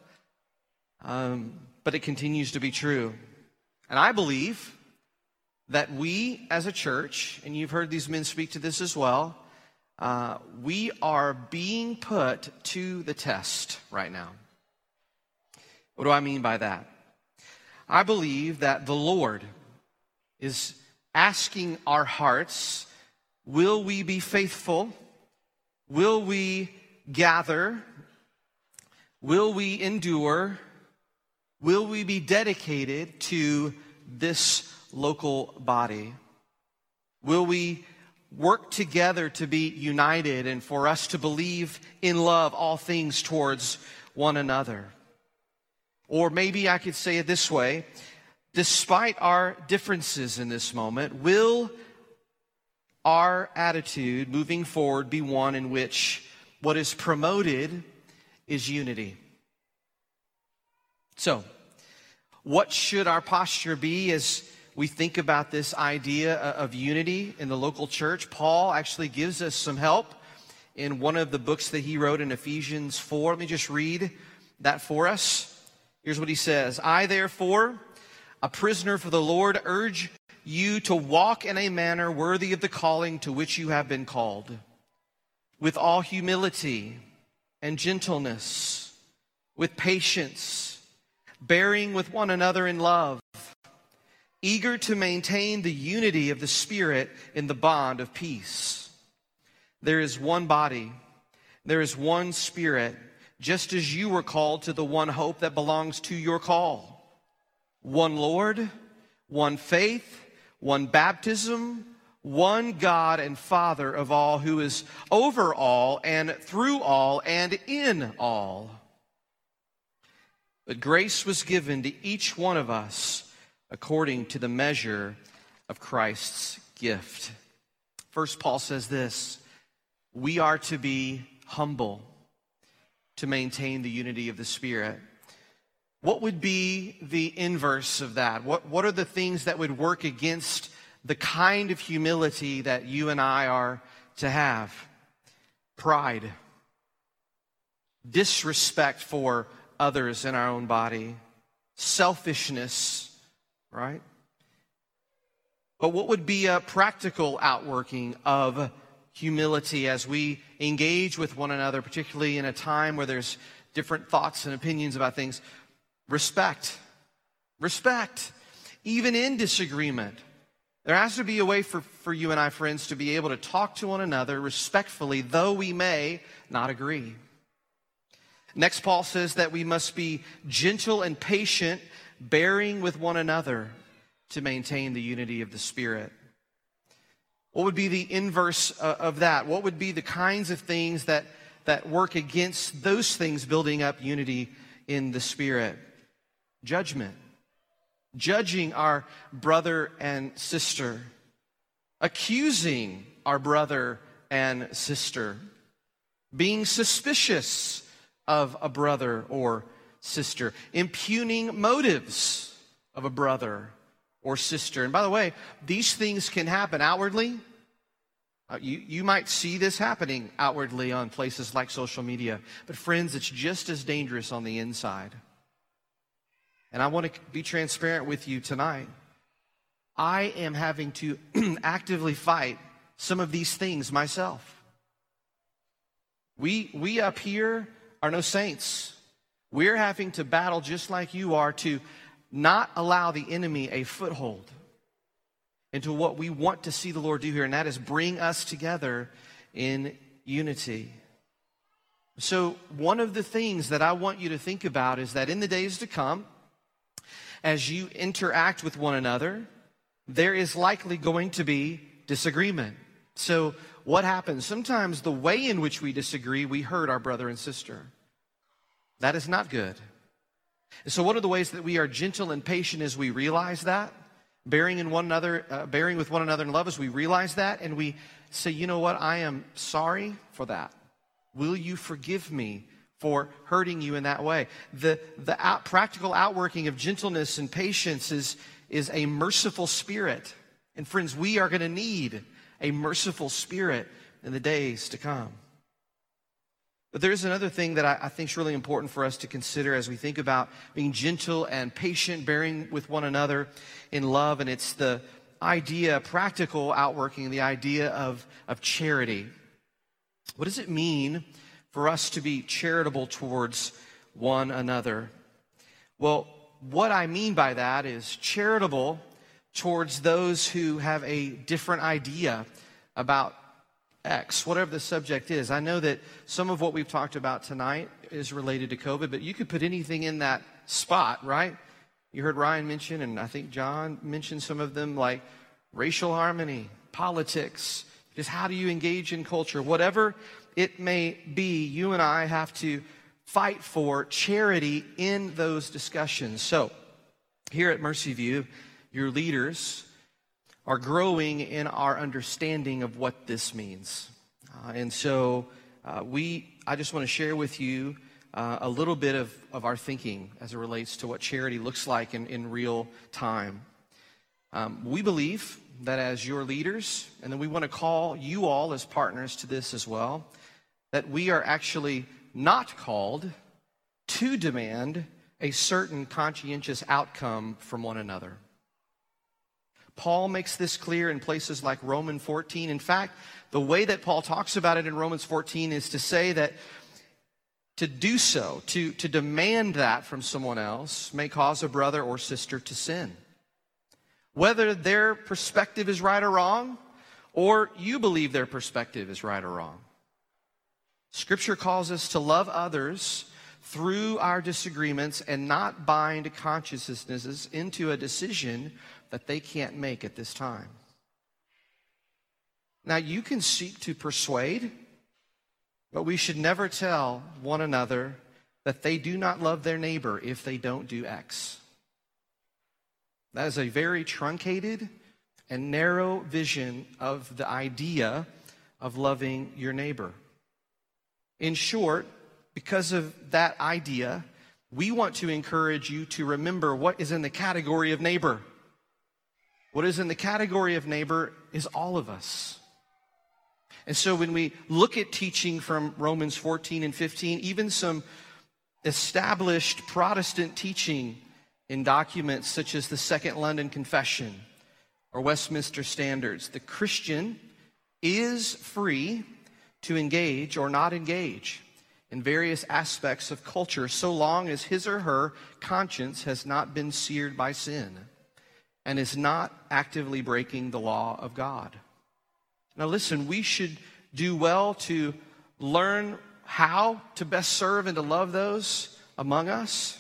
S5: Um, but it continues to be true. And I believe that we as a church, and you've heard these men speak to this as well, uh, we are being put to the test right now. What do I mean by that? I believe that the Lord is asking our hearts will we be faithful? Will we gather? Will we endure? Will we be dedicated to this local body? Will we work together to be united and for us to believe in love all things towards one another? Or maybe I could say it this way despite our differences in this moment, will our attitude moving forward be one in which what is promoted is unity? So, what should our posture be as we think about this idea of unity in the local church? Paul actually gives us some help in one of the books that he wrote in Ephesians 4. Let me just read that for us. Here's what he says I, therefore, a prisoner for the Lord, urge you to walk in a manner worthy of the calling to which you have been called, with all humility and gentleness, with patience, bearing with one another in love, eager to maintain the unity of the Spirit in the bond of peace. There is one body, there is one Spirit just as you were called to the one hope that belongs to your call one Lord, one faith, one baptism, one God and Father of all, who is over all and through all and in all. But grace was given to each one of us according to the measure of Christ's gift. First, Paul says this we are to be humble to maintain the unity of the Spirit. What would be the inverse of that? What, what are the things that would work against the kind of humility that you and I are to have? Pride, disrespect for others in our own body, selfishness, right? But what would be a practical outworking of humility as we engage with one another, particularly in a time where there's different thoughts and opinions about things. Respect. Respect. Even in disagreement. There has to be a way for, for you and I, friends, to be able to talk to one another respectfully, though we may not agree. Next, Paul says that we must be gentle and patient, bearing with one another to maintain the unity of the Spirit. What would be the inverse uh, of that? What would be the kinds of things that, that work against those things building up unity in the Spirit? Judgment. Judging our brother and sister. Accusing our brother and sister. Being suspicious of a brother or sister. Impugning motives of a brother or sister. And by the way, these things can happen outwardly. Uh, you, you might see this happening outwardly on places like social media. But, friends, it's just as dangerous on the inside. And I want to be transparent with you tonight. I am having to actively fight some of these things myself. We, we up here are no saints. We're having to battle just like you are to not allow the enemy a foothold into what we want to see the Lord do here, and that is bring us together in unity. So, one of the things that I want you to think about is that in the days to come, as you interact with one another, there is likely going to be disagreement. So, what happens? Sometimes the way in which we disagree, we hurt our brother and sister. That is not good. so, one of the ways that we are gentle and patient as we realize that, bearing in one another, uh, bearing with one another in love, as we realize that, and we say, you know what, I am sorry for that. Will you forgive me for hurting you in that way? The, the out, practical outworking of gentleness and patience is, is a merciful spirit. And friends, we are going to need a merciful spirit in the days to come. But there's another thing that I, I think is really important for us to consider as we think about being gentle and patient, bearing with one another in love, and it's the idea, practical outworking, the idea of, of charity. What does it mean for us to be charitable towards one another? Well, what I mean by that is charitable towards those who have a different idea about X, whatever the subject is. I know that some of what we've talked about tonight is related to COVID, but you could put anything in that spot, right? You heard Ryan mention, and I think John mentioned some of them, like racial harmony, politics, just how do you engage in culture? Whatever it may be, you and I have to fight for charity in those discussions. So, here at Mercy View, your leaders are growing in our understanding of what this means. Uh, and so, uh, we, I just want to share with you uh, a little bit of, of our thinking as it relates to what charity looks like in, in real time. Um, we believe that as your leaders, and then we want to call you all as partners to this as well, that we are actually not called to demand a certain conscientious outcome from one another. Paul makes this clear in places like Romans 14. In fact, the way that Paul talks about it in Romans 14 is to say that to do so, to, to demand that from someone else, may cause a brother or sister to sin. Whether their perspective is right or wrong, or you believe their perspective is right or wrong. Scripture calls us to love others through our disagreements and not bind consciousnesses into a decision that they can't make at this time. Now, you can seek to persuade, but we should never tell one another that they do not love their neighbor if they don't do X. That is a very truncated and narrow vision of the idea of loving your neighbor. In short, because of that idea, we want to encourage you to remember what is in the category of neighbor. What is in the category of neighbor is all of us. And so when we look at teaching from Romans 14 and 15, even some established Protestant teaching in documents such as the Second London Confession or Westminster Standards. The Christian is free to engage or not engage in various aspects of culture so long as his or her conscience has not been seared by sin and is not actively breaking the law of God. Now, listen, we should do well to learn how to best serve and to love those among us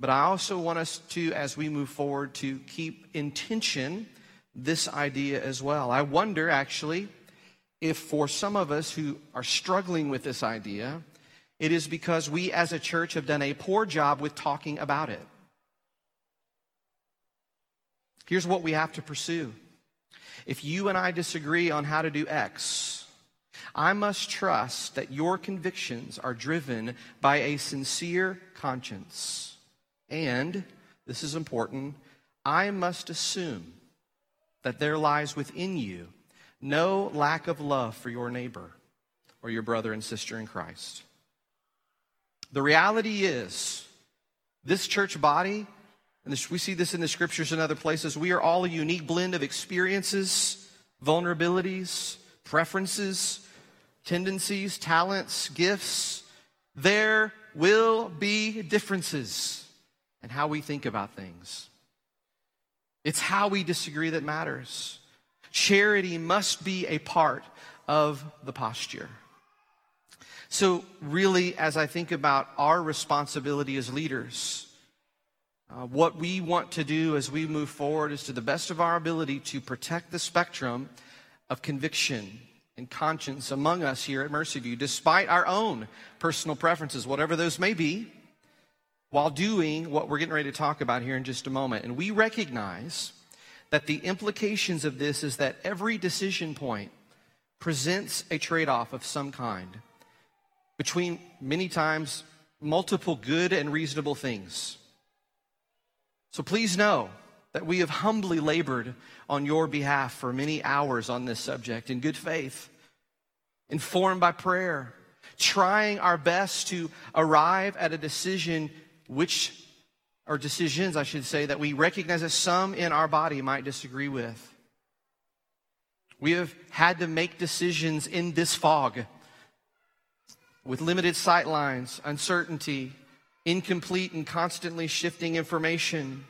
S5: but I also want us to, as we move forward, to keep intention this idea as well. I wonder, actually, if for some of us who are struggling with this idea, it is because we as a church have done a poor job with talking about it. Here's what we have to pursue. If you and I disagree on how to do X, I must trust that your convictions are driven by a sincere conscience. And, this is important, I must assume that there lies within you no lack of love for your neighbor or your brother and sister in Christ. The reality is, this church body, and this, we see this in the scriptures and other places, we are all a unique blend of experiences, vulnerabilities, preferences, tendencies, talents, gifts. There will be differences. in how we think about things. It's how we disagree that matters. Charity must be a part of the posture. So, really, as I think about our responsibility as leaders, uh, what we want to do as we move forward is to the best of our ability to protect the spectrum of conviction and conscience among us here at Mercy View, despite our own personal preferences, whatever those may be, while doing what we're getting ready to talk about here in just a moment. And we recognize that the implications of this is that every decision point presents a trade off of some kind between many times multiple good and reasonable things. So please know that we have humbly labored on your behalf for many hours on this subject in good faith, informed by prayer, trying our best to arrive at a decision which, or decisions, I should say, that we recognize that some in our body might disagree with. We have had to make decisions in this fog with limited sight lines, uncertainty, incomplete and constantly shifting information.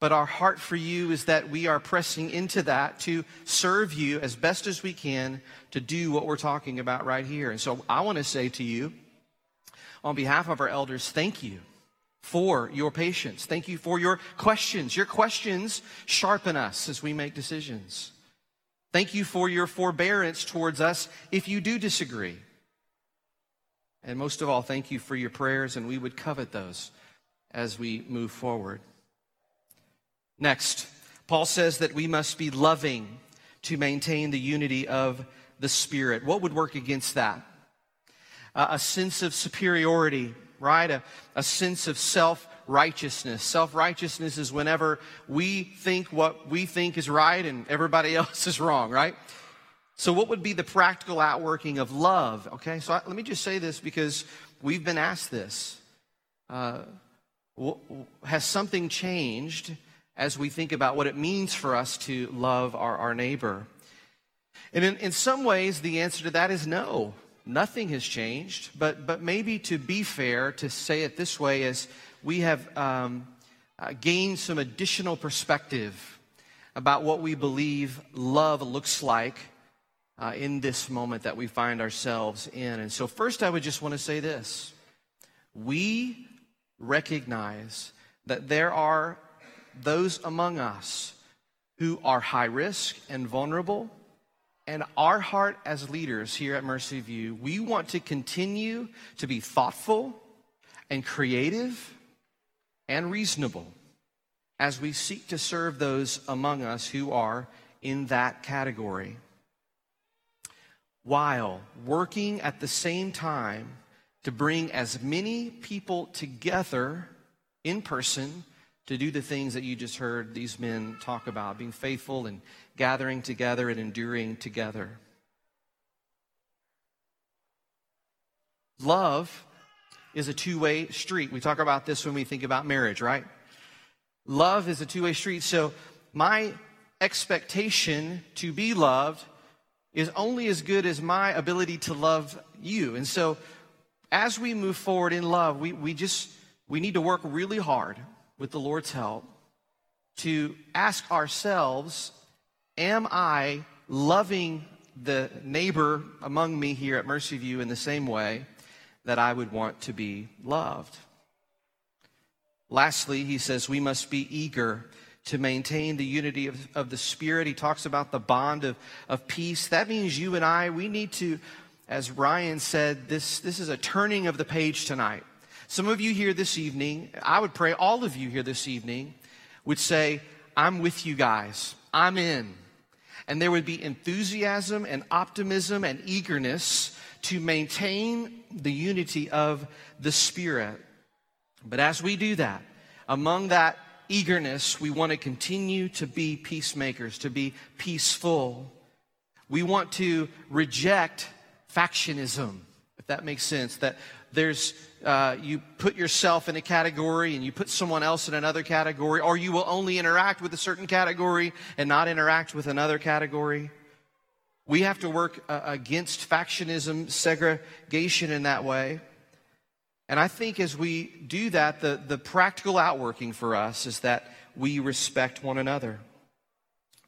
S5: But our heart for you is that we are pressing into that to serve you as best as we can to do what we're talking about right here. And so I want to say to you, on behalf of our elders, thank you for your patience. Thank you for your questions. Your questions sharpen us as we make decisions. Thank you for your forbearance towards us if you do disagree. And most of all, thank you for your prayers, and we would covet those as we move forward. Next, Paul says that we must be loving to maintain the unity of the Spirit. What would work against that? Uh, a sense of superiority, right? A, a sense of self righteousness. Self righteousness is whenever we think what we think is right and everybody else is wrong, right? So, what would be the practical outworking of love? Okay, so I, let me just say this because we've been asked this. Uh, has something changed as we think about what it means for us to love our, our neighbor? And in, in some ways, the answer to that is no. Nothing has changed. But, but maybe to be fair, to say it this way, is we have um, uh, gained some additional perspective about what we believe love looks like uh, in this moment that we find ourselves in. And so, first, I would just want to say this we recognize that there are those among us who are high risk and vulnerable. And our heart as leaders here at Mercy View, we want to continue to be thoughtful and creative and reasonable as we seek to serve those among us who are in that category while working at the same time to bring as many people together in person to do the things that you just heard these men talk about being faithful and gathering together and enduring together. Love is a two way street. We talk about this when we think about marriage, right? Love is a two way street. So, my expectation to be loved is only as good as my ability to love you. And so as we move forward in love, we, we just we need to work really hard with the Lord's help to ask ourselves, am I loving the neighbor among me here at Mercy View in the same way that I would want to be loved? Lastly, he says we must be eager to maintain the unity of, of the Spirit. He talks about the bond of, of peace. That means you and I, we need to, as Ryan said, this, this is a turning of the page tonight. Some of you here this evening, I would pray all of you here this evening would say, I'm with you guys. I'm in. And there would be enthusiasm and optimism and eagerness to maintain the unity of the Spirit. But as we do that, among that eagerness, we want to continue to be peacemakers, to be peaceful. We want to reject factionism, if that makes sense. That there's, uh, you put yourself in a category and you put someone else in another category, or you will only interact with a certain category and not interact with another category. We have to work uh, against factionism, segregation in that way. And I think as we do that, the, the practical outworking for us is that we respect one another,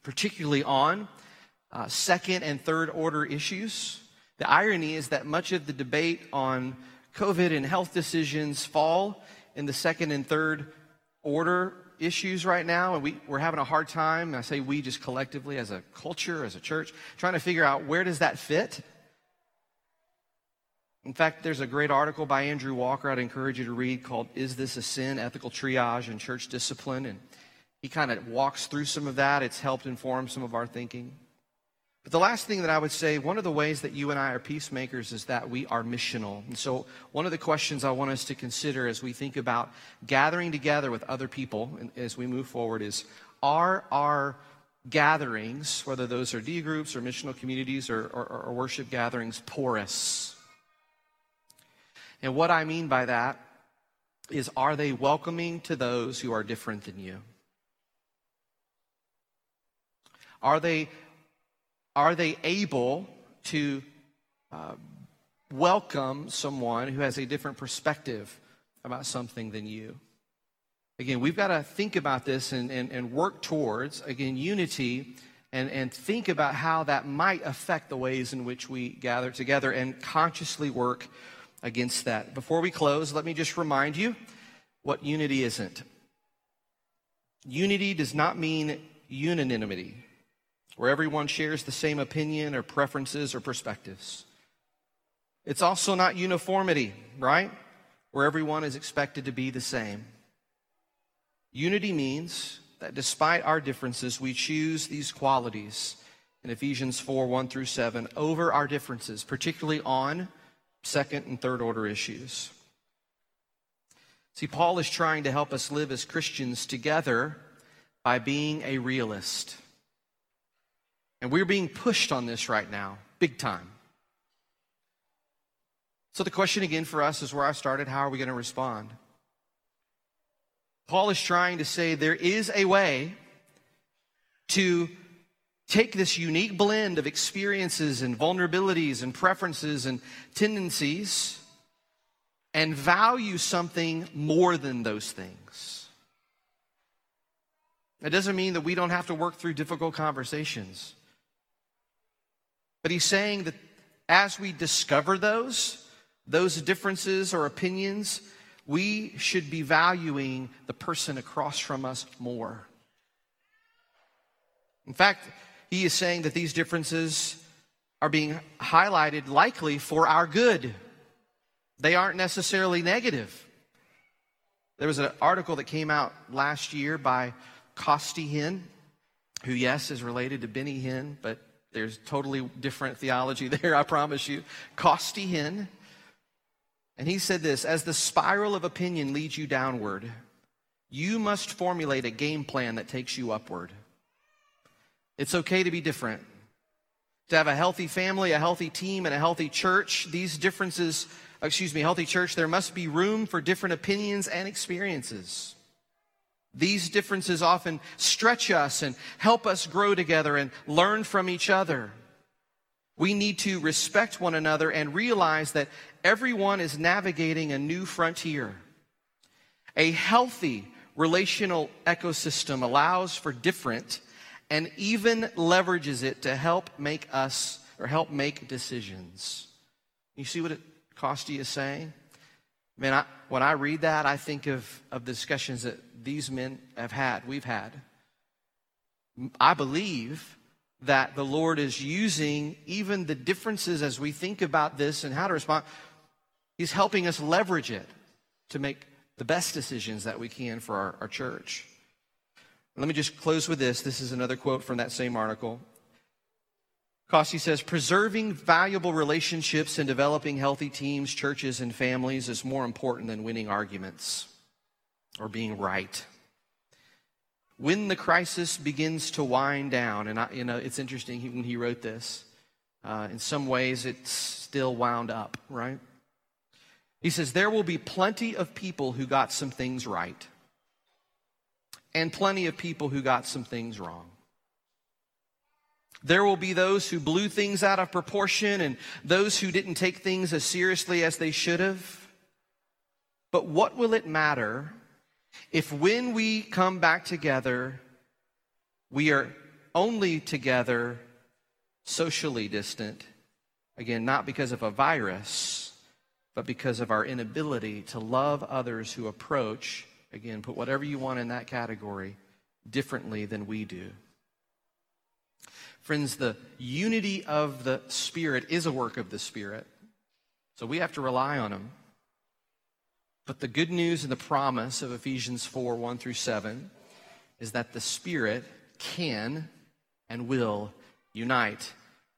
S5: particularly on uh, second and third order issues. The irony is that much of the debate on COVID and health decisions fall in the second and third order issues right now, and we, we're having a hard time. I say we just collectively as a culture, as a church, trying to figure out where does that fit. In fact, there's a great article by Andrew Walker I'd encourage you to read called Is This a Sin? Ethical Triage and Church Discipline. And he kind of walks through some of that. It's helped inform some of our thinking. But the last thing that I would say, one of the ways that you and I are peacemakers is that we are missional. And so, one of the questions I want us to consider as we think about gathering together with other people as we move forward is are our gatherings, whether those are D groups or missional communities or, or, or worship gatherings, porous? And what I mean by that is are they welcoming to those who are different than you? Are they are they able to uh, welcome someone who has a different perspective about something than you? Again, we've got to think about this and, and, and work towards, again, unity and, and think about how that might affect the ways in which we gather together and consciously work against that. Before we close, let me just remind you what unity isn't. Unity does not mean unanimity where everyone shares the same opinion or preferences or perspectives. It's also not uniformity, right? Where everyone is expected to be the same. Unity means that despite our differences, we choose these qualities in Ephesians 4 1 through 7 over our differences, particularly on second and third order issues. See, Paul is trying to help us live as Christians together by being a realist. And we're being pushed on this right now, big time. So the question again for us is where I started how are we going to respond? Paul is trying to say there is a way to take this unique blend of experiences and vulnerabilities and preferences and tendencies and value something more than those things. It doesn't mean that we don't have to work through difficult conversations. But he's saying that as we discover those, those differences or opinions, we should be valuing the person across from us more. In fact, he is saying that these differences are being highlighted likely for our good. They aren't necessarily negative. There was an article that came out last year by Costi Hinn, who, yes, is related to Benny Hinn, but there's totally different theology there, I promise you. Costi Hinn. And he said this As the spiral of opinion leads you downward, you must formulate a game plan that takes you upward. It's okay to be different. To have a healthy family, a healthy team, and a healthy church, these differences, excuse me, healthy church, there must be room for different opinions and experiences. These differences often stretch us and help us grow together and learn from each other. We need to respect one another and realize that everyone is navigating a new frontier. A healthy relational ecosystem allows for different and even leverages it to help make us or help make decisions. You see what it Costi is saying? Man, I, when I read that, I think of, of the discussions that these men have had, we've had. I believe that the Lord is using even the differences as we think about this and how to respond. He's helping us leverage it to make the best decisions that we can for our, our church. Let me just close with this. This is another quote from that same article. Costi says, preserving valuable relationships and developing healthy teams, churches, and families is more important than winning arguments or being right. When the crisis begins to wind down, and I, you know, it's interesting when he wrote this, uh, in some ways it's still wound up, right? He says, There will be plenty of people who got some things right, and plenty of people who got some things wrong. There will be those who blew things out of proportion and those who didn't take things as seriously as they should have. But what will it matter if when we come back together, we are only together socially distant? Again, not because of a virus, but because of our inability to love others who approach, again, put whatever you want in that category, differently than we do. Friends, the unity of the Spirit is a work of the Spirit. So we have to rely on Him. But the good news and the promise of Ephesians 4 1 through 7 is that the Spirit can and will unite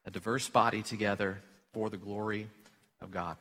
S5: a diverse body together for the glory of God.